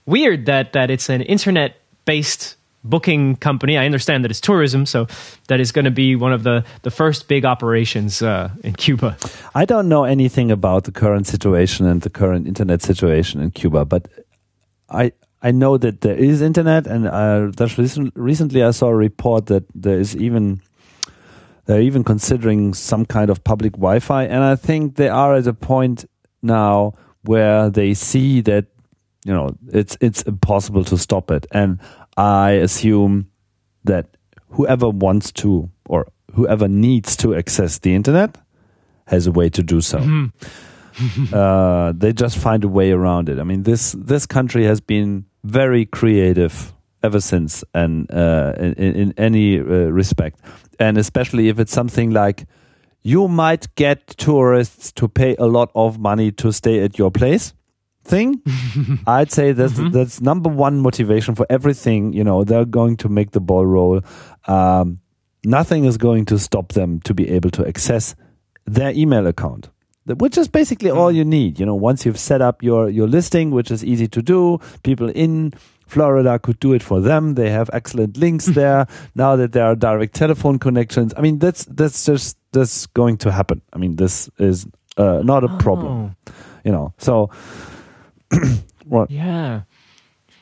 [SPEAKER 2] weird that that it's an internet based booking company. I understand that it's tourism, so that is going to be one of the, the first big operations uh, in Cuba.
[SPEAKER 1] I don't know anything about the current situation and the current internet situation in Cuba, but I I know that there is internet, and uh, recent, recently I saw a report that there is even they're even considering some kind of public Wi-Fi, and I think they are at a point now where they see that you know it's it's impossible to stop it, and I assume that whoever wants to or whoever needs to access the internet has a way to do so. Mm -hmm. (laughs) uh, they just find a way around it. I mean, this this country has been very creative ever since, and uh, in, in, any uh, respect, and especially if it's something like you might get tourists to pay a lot of money to stay at your place thing (laughs) i'd say that's
[SPEAKER 2] Mm-hmm.
[SPEAKER 1] that's number one motivation for everything you know they're going to make the ball roll um, nothing is going to stop them to be able to access their email account which is basically all you need you know once you've set up your your listing which is easy to do people in Florida could do it for them. They have excellent links (laughs) there. now that there are direct telephone connections, I mean that's that's just that's going to happen. I mean this is uh, not a problem, you know. So (clears throat) what?
[SPEAKER 2] Yeah.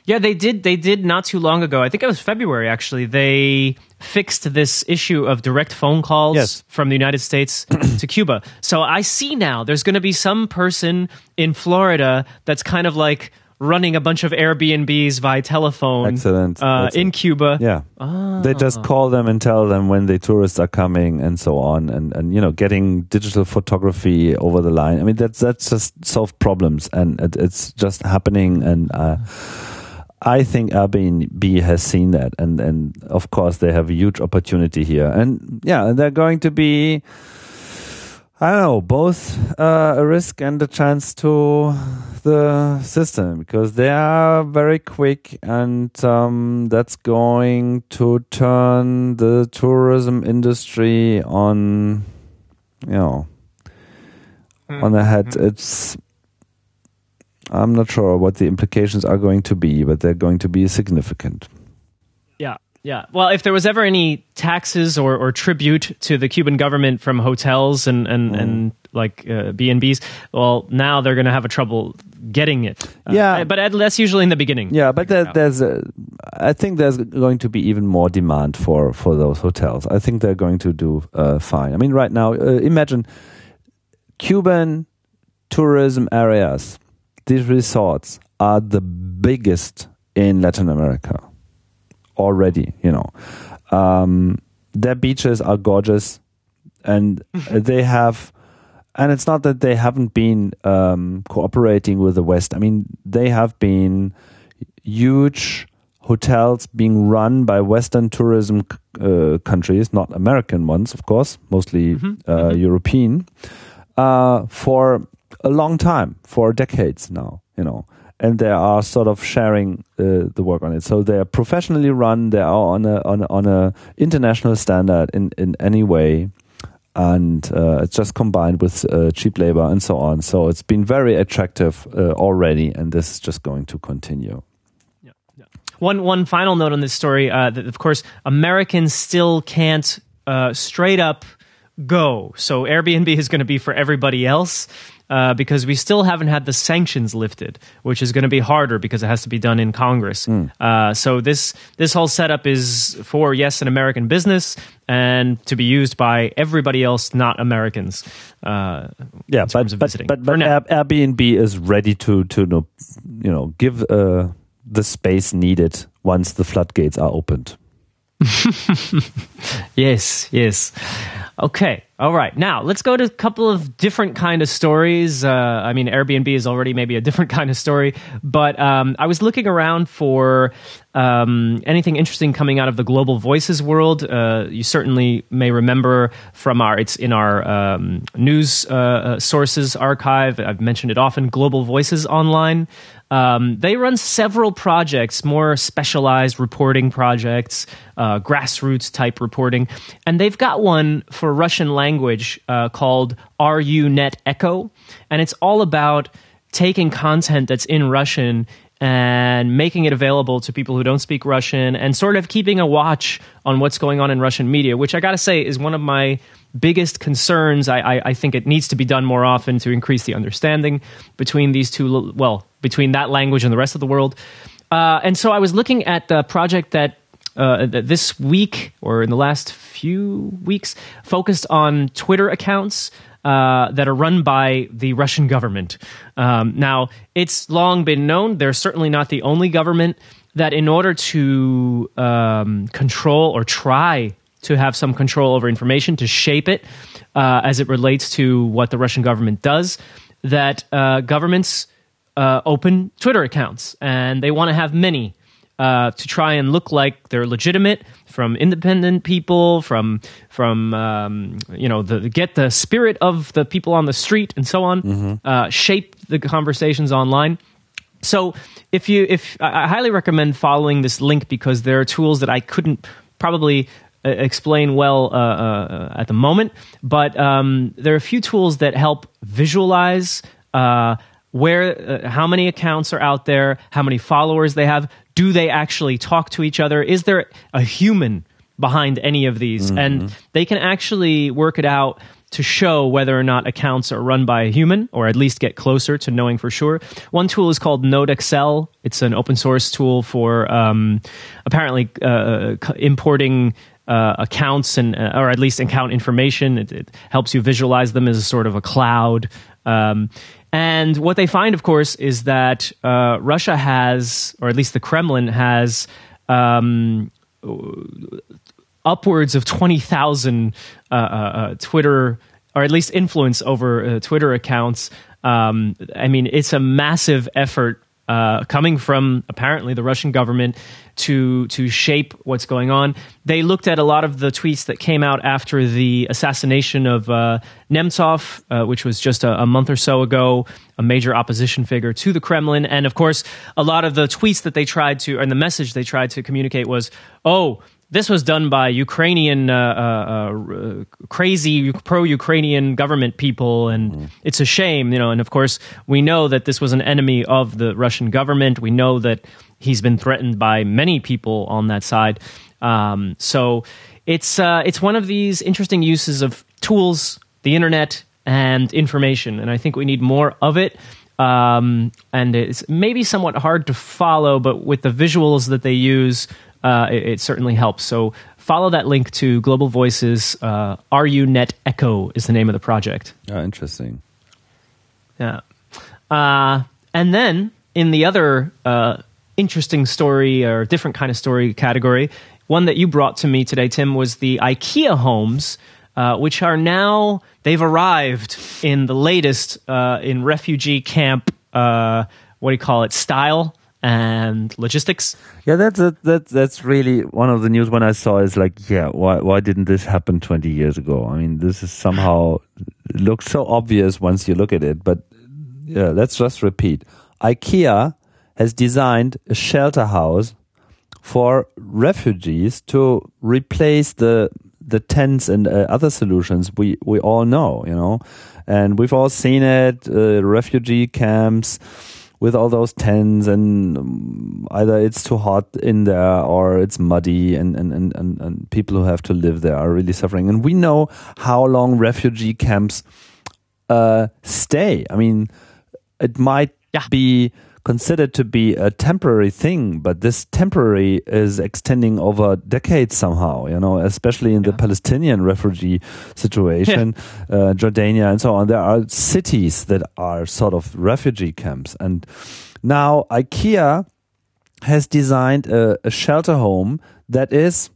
[SPEAKER 2] Yeah, they did they did not too long ago. I think it was February actually. They fixed this issue of direct phone calls
[SPEAKER 1] Yes.
[SPEAKER 2] from the United States (clears throat) to Cuba. So I see now there's going to be some person in Florida that's kind of like running a bunch of Airbnbs via telephone
[SPEAKER 1] Excellent.
[SPEAKER 2] uh, in. Cuba.
[SPEAKER 1] Yeah. They just call them and tell them when the tourists are coming and so on and, and you know getting digital photography over the line. I mean that's that's just solved problems and it, it's just happening and uh, I think Airbnb has seen that and and of course they have a huge opportunity here. And yeah, they're going to be I don't know, both uh, a risk and a chance to the system because they are very quick and um, that's going to turn the tourism industry on, you know, on the head. It's, I'm not sure what the implications are going to be, but they're going to be significant.
[SPEAKER 2] Yeah, yeah. Well, if there was ever any taxes or, or tribute to the Cuban government from hotels and and,
[SPEAKER 1] Mm.
[SPEAKER 2] and like uh, B and B's, well, now they're going to have a trouble getting it. Uh,
[SPEAKER 1] Yeah.
[SPEAKER 2] but at- that's usually in the beginning.
[SPEAKER 1] Yeah, but there, there's, a, I think there's going to be even more demand for for those hotels. I think they're going to do uh, fine. I mean, right now, uh, imagine Cuban tourism areas. These resorts are the biggest in Latin America already. You know, um, their beaches are gorgeous, and (laughs) they have. And it's not that they haven't been um, cooperating with the West. I mean, they have been huge hotels being run by Western tourism uh, countries, not American ones, of course, mostly uh, European, uh, for a long time, for decades now, you know. And they are sort of sharing uh, the work on it. So they are professionally run. They are on a on a, on a international standard in in any way, and uh, it's just combined with uh, cheap labor and so on. So it's been very attractive uh, already, and this is just going to continue.
[SPEAKER 2] One one final note on this story. Uh, that of course, Americans still can't uh, straight up go. So Airbnb is going to be for everybody else. Uh, because we still haven't had the sanctions lifted, which is going to be harder because it has to be done in Congress. Uh, so this this whole setup is for yes, an American business, and to be used by everybody else, not Americans. Uh,
[SPEAKER 1] yeah,
[SPEAKER 2] in terms
[SPEAKER 1] but
[SPEAKER 2] of
[SPEAKER 1] but,
[SPEAKER 2] visiting.
[SPEAKER 1] but, but Airbnb is ready to to you know give uh, the space needed once the floodgates are opened. (laughs)
[SPEAKER 2] Yes, yes. Okay, all right. Now let's go to a couple of different kind of stories. Uh, I mean, Airbnb is already maybe a different (laughs) kind of story, but um, I was looking around for um, anything interesting coming out of the global voices world. Uh, you certainly may remember from our it's in our um, news uh, uh, sources archive. I've mentioned it often. Global Voices Online. Um, they run several projects, more specialized reporting projects, uh, grassroots type reporting, and they've got one for Russian language uh, called RUNet Echo, and it's all about taking content that's in Russian and making it available to people who don't speak Russian and sort of keeping a watch on what's going on in Russian media, which I got to say is one of my biggest concerns. I, I, I think it needs to be done more often to increase the understanding between these two, well, between that language and the rest of the world. Uh, and so I was looking at the project that uh, th- this week or in the last few weeks focused on Twitter accounts uh, that are run by the Russian government. Um, now, it's long been known they're certainly not the only government that, in order to um, control or try to have some control over information, to shape it uh, as it relates to what the Russian government does, that uh, governments uh, open Twitter accounts and they want to have many uh, to try and look like they're legitimate from independent people, from from um, you know the get the spirit of the people on the street and so on,
[SPEAKER 1] Mm-hmm.
[SPEAKER 2] uh, shape the conversations online. So if you if I highly recommend following this link because there are tools that I couldn't probably explain well uh, uh, at the moment, but um, there are a few tools that help visualize uh, where uh, how many accounts are out there, how many followers they have, do they actually talk to each other, is there a human behind any of these, and they can actually work it out to show whether or not accounts are run by a human or at least get closer to knowing for sure. One tool is called NodeXL. It's an open source tool for um, apparently uh, importing uh, accounts and uh, or at least account information. It, it helps you visualize them as a sort of a cloud. Um, and what they find, of course, is that uh, Russia has, or at least the Kremlin has, um, upwards of 20,000 uh, uh, uh, Twitter, or at least influence over Twitter accounts. Um, I mean, it's a massive effort uh, coming from apparently the Russian government to to shape what's going on. They looked at a lot of the tweets that came out after the assassination of uh, Nemtsov, uh, which was just a, a month or so ago, a major opposition figure to the Kremlin, and of course, a lot of the tweets that they tried to, and the message they tried to communicate was, "Oh." This was done by Ukrainian, uh, uh, uh, crazy pro-Ukrainian government people, and it's a shame, you know. And of course, we know that this was an enemy of the Russian government. We know that he's been threatened by many people on that side. Um, so it's uh, it's one of these interesting uses of tools, the internet, and information, and I think we need more of it. Um, and it's maybe somewhat hard to follow, but with the visuals that they use, uh, it, it certainly helps. So follow that link to Global Voices. Uh, RUNet Echo is the name of the project.
[SPEAKER 1] Yeah, interesting.
[SPEAKER 2] Yeah. Uh, and then in the other uh, interesting story or different kind of story category, one that you brought to me today, Tim, was the IKEA homes, uh, which are now they've arrived in the latest uh, in refugee camp. Uh, what do you call it? Style and logistics.
[SPEAKER 1] Yeah, that's a, that that's really one of the news when I saw is like, yeah, why why didn't this happen 20 years ago? I mean, this is somehow looks so obvious once you look at it, but yeah, let's just repeat. IKEA has designed a shelter house for refugees to replace the the tents and uh, other solutions we we all know, you know, and we've all seen it. Uh, refugee camps with all those tents, and um, either it's too hot in there or it's muddy, and and, and, and and people who have to live there are really suffering. And we know how long refugee camps uh, stay. I mean, it might
[SPEAKER 2] Yeah.
[SPEAKER 1] be considered to be a temporary thing, but this temporary is extending over decades somehow, you know, especially in the Palestinian refugee situation, (laughs) uh, Jordania and so on. There are cities that are sort of refugee camps. And now IKEA has designed a, a shelter home that is,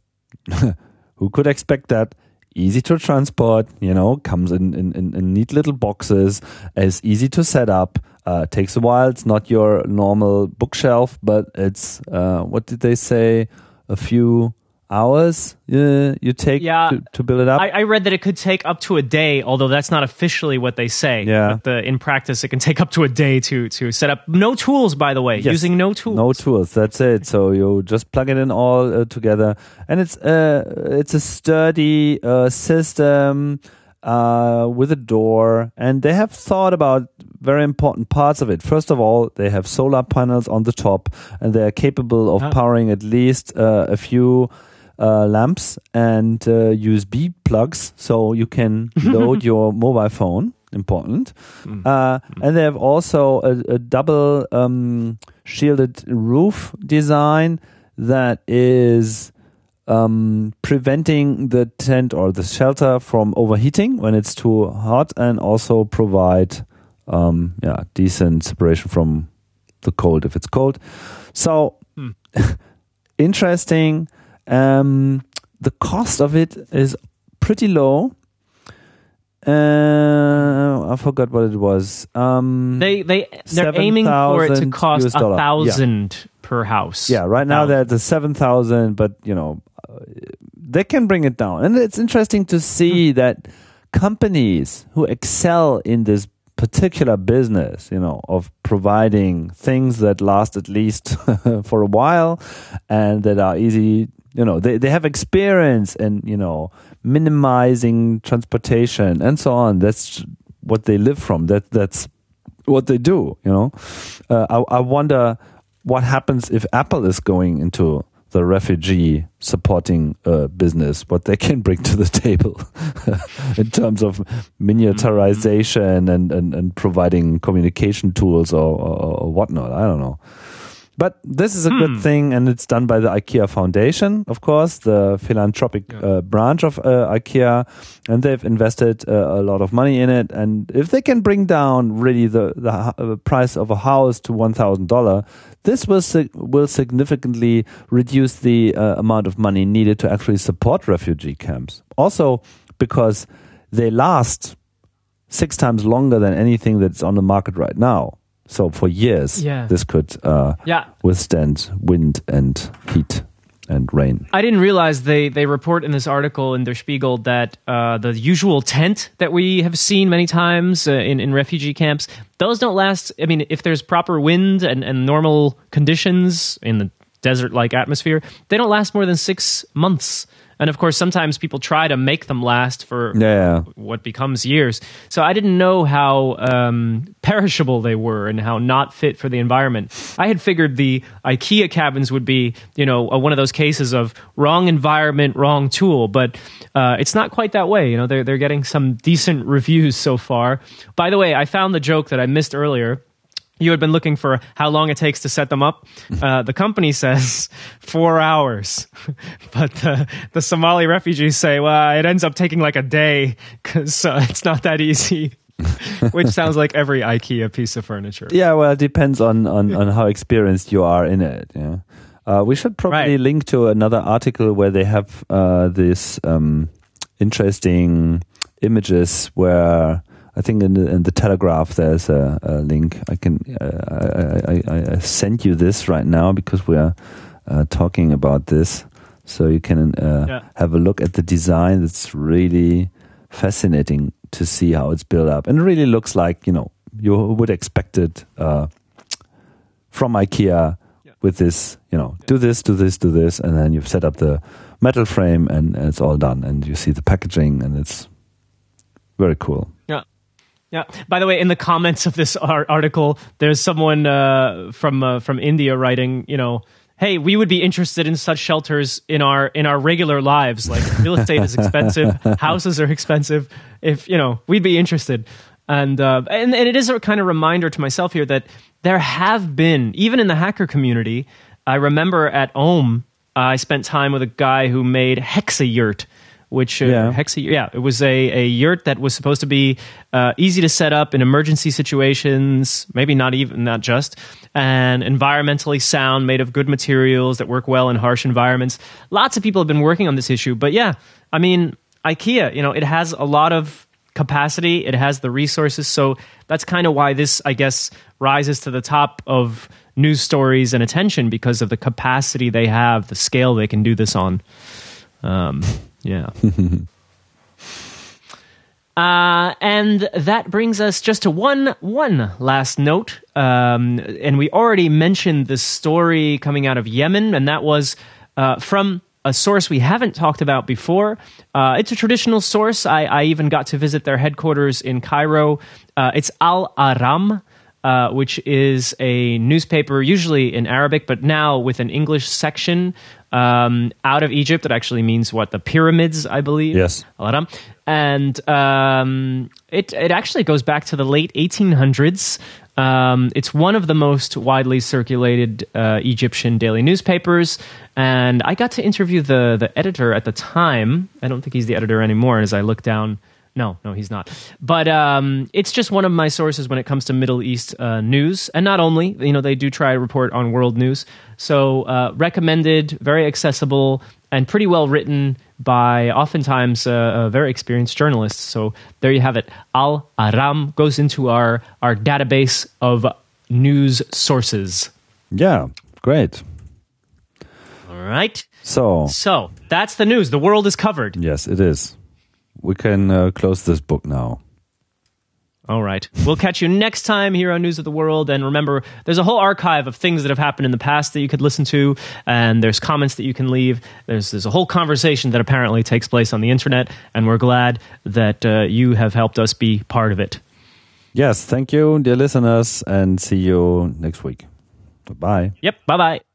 [SPEAKER 1] (laughs) who could expect that? Easy to transport, you know, comes in, in, in, in neat little boxes, is easy to set up, uh, takes a while. It's not your normal bookshelf, but it's, uh, what did they say? A few hours uh, you take
[SPEAKER 2] Yeah.
[SPEAKER 1] to, to build it up.
[SPEAKER 2] I, I read that it could take up to a day, although that's not officially what they say.
[SPEAKER 1] Yeah.
[SPEAKER 2] But the, in practice, it can take up to a day to to set up. No tools, by the way.
[SPEAKER 1] Yes.
[SPEAKER 2] Using no tools.
[SPEAKER 1] No tools. That's it. So you just plug it in all uh, together, and it's uh, it's a sturdy uh, system uh, with a door, and they have thought about very important parts of it. First of all, they have solar panels on the top, and they are capable of
[SPEAKER 2] Ah.
[SPEAKER 1] powering at least uh, a few. Uh, lamps and uh, USB plugs, so you can (laughs) load your mobile phone. Important, uh, and they have also a, a double um, shielded roof design that is um, preventing the tent or the shelter from overheating when it's too hot, and also provide um, yeah decent separation from the cold if it's cold. So (laughs) interesting. Um, the cost of it is pretty low. Uh, I forgot what it was. Um,
[SPEAKER 2] They they they're aiming for it to cost a
[SPEAKER 1] dollar. Yeah.
[SPEAKER 2] thousand per house.
[SPEAKER 1] yeah, right now
[SPEAKER 2] Thousand.
[SPEAKER 1] they're at the seven thousand, but you know uh, they can bring it down, and it's interesting to see
[SPEAKER 2] Hmm.
[SPEAKER 1] that companies who excel in this particular business, you know, of providing things that last at least (laughs) for a while and that are easy, you know, they, they have experience in, you know, minimizing transportation and so on. That's what they live from. That that's what they do, you know. Uh, I, I wonder what happens if Apple is going into the refugee supporting uh, business, what they can bring to the table (laughs) in terms of miniaturization and, and, and providing communication tools or, or, or whatnot. I don't know. But this is a good thing, and it's done by the IKEA Foundation, of course, the philanthropic uh, branch of uh, IKEA, and they've invested uh, a lot of money in it. And if they can bring down really the the uh, price of a house to one thousand dollar, this will will significantly reduce the uh, amount of money needed to actually support refugee camps. Also, because they last six times longer than anything that's on the market right now. So for years,
[SPEAKER 2] Yeah.
[SPEAKER 1] this could uh,
[SPEAKER 2] yeah.
[SPEAKER 1] withstand wind and heat and rain.
[SPEAKER 2] I didn't realize they, they report in this article in Der Spiegel that uh, the usual tent that we have seen many times uh, in, in refugee camps, those don't last. I mean, if there's proper wind and, and normal conditions in the desert like atmosphere, they don't last more than six months. And of course, sometimes people try to make them last for
[SPEAKER 1] Yeah.
[SPEAKER 2] what becomes years. So I didn't know how um, perishable they were and how not fit for the environment. I had figured the IKEA cabins would be, you know, one of those cases of wrong environment, wrong tool. But uh, it's not quite that way. You know, they're they're getting some decent reviews so far. By the way, I found the joke that I missed earlier. You had been looking for how long it takes to set them up. (laughs) Uh, the company says four hours, (laughs) but the, the Somali refugees say, well, it ends up taking like a day because uh, it's not that easy. (laughs) Which sounds like every IKEA piece of furniture.
[SPEAKER 1] Yeah, well, it depends on, on, on how experienced you are in it. Yeah. Uh, we should probably
[SPEAKER 2] Right.
[SPEAKER 1] link to another article where they have uh, this um, interesting images where I think in the, in the Telegraph there's a, a link. I can uh, I, I, I, send you this right now because we're uh, talking about this, so you can uh,
[SPEAKER 2] Yeah.
[SPEAKER 1] have a look at the design. It's really fascinating to see how it's built up, and it really looks like you know you would expect it uh, from IKEA with this. You know, do this, do this, do this, and then you've set up the metal frame, and, and it's all done. And you see the packaging, and it's very cool.
[SPEAKER 2] Yeah. By the way, in the comments of this ar- article, there's someone uh, from uh, from India writing, you know, "Hey, we would be interested in such shelters in our in our regular lives. Like real estate is expensive, (laughs) houses are expensive. If you know, we'd be interested." And uh, and and it is a kind of reminder to myself here that there have been even in the hacker community. I remember at Ohm, I spent time with a guy who made Hexayurt which uh,
[SPEAKER 1] Yeah.
[SPEAKER 2] Hexa, yeah, it was a, a yurt that was supposed to be uh, easy to set up in emergency situations, maybe not even not just, and environmentally sound, made of good materials that work well in harsh environments. Lots of people have been working on this issue, but yeah, I mean, IKEA, you know, it has a lot of capacity, it has the resources, so that's kind of why this, I guess, rises to the top of news stories and attention because of the capacity they have, the scale they can do this on. Um, yeah. (laughs) Uh, and that brings us just to one one last note. Um, and we already mentioned the story coming out of Yemen, and that was uh, from a source we haven't talked about before. Uh, it's a traditional source. I, I even got to visit their headquarters in Cairo. Uh, it's Al Ahram. Uh, which is a newspaper usually in Arabic, but now with an English section um, out of Egypt. It actually means what the pyramids, I believe.
[SPEAKER 1] Yes.
[SPEAKER 2] And um, it it actually goes back to the late 1800s. Um, it's one of the most widely circulated uh, Egyptian daily newspapers, and I got to interview the the editor at the time. I don't think he's the editor anymore. As I look down, no, no, he's not. But um, it's just one of my sources when it comes to Middle East uh, news, and not only you know they do try to report on world news. So uh, recommended, very accessible, and pretty well written, by oftentimes uh, very experienced journalists. So there you have it. Al Ahram goes into our, our database of news sources.
[SPEAKER 1] Yeah, great.
[SPEAKER 2] All right.
[SPEAKER 1] So,
[SPEAKER 2] So that's the news. The world is covered.
[SPEAKER 1] yes, it is. We can uh, close this book now.
[SPEAKER 2] All right. We'll catch you next time here on News of the World. And remember, there's a whole archive of things that have happened in the past that you could listen to, and there's comments that you can leave. There's, there's a whole conversation that apparently takes place on the internet, and we're glad that uh, you have helped us be part of it.
[SPEAKER 1] Yes, thank you, dear listeners, and see you next week. Bye.
[SPEAKER 2] Yep. Bye bye.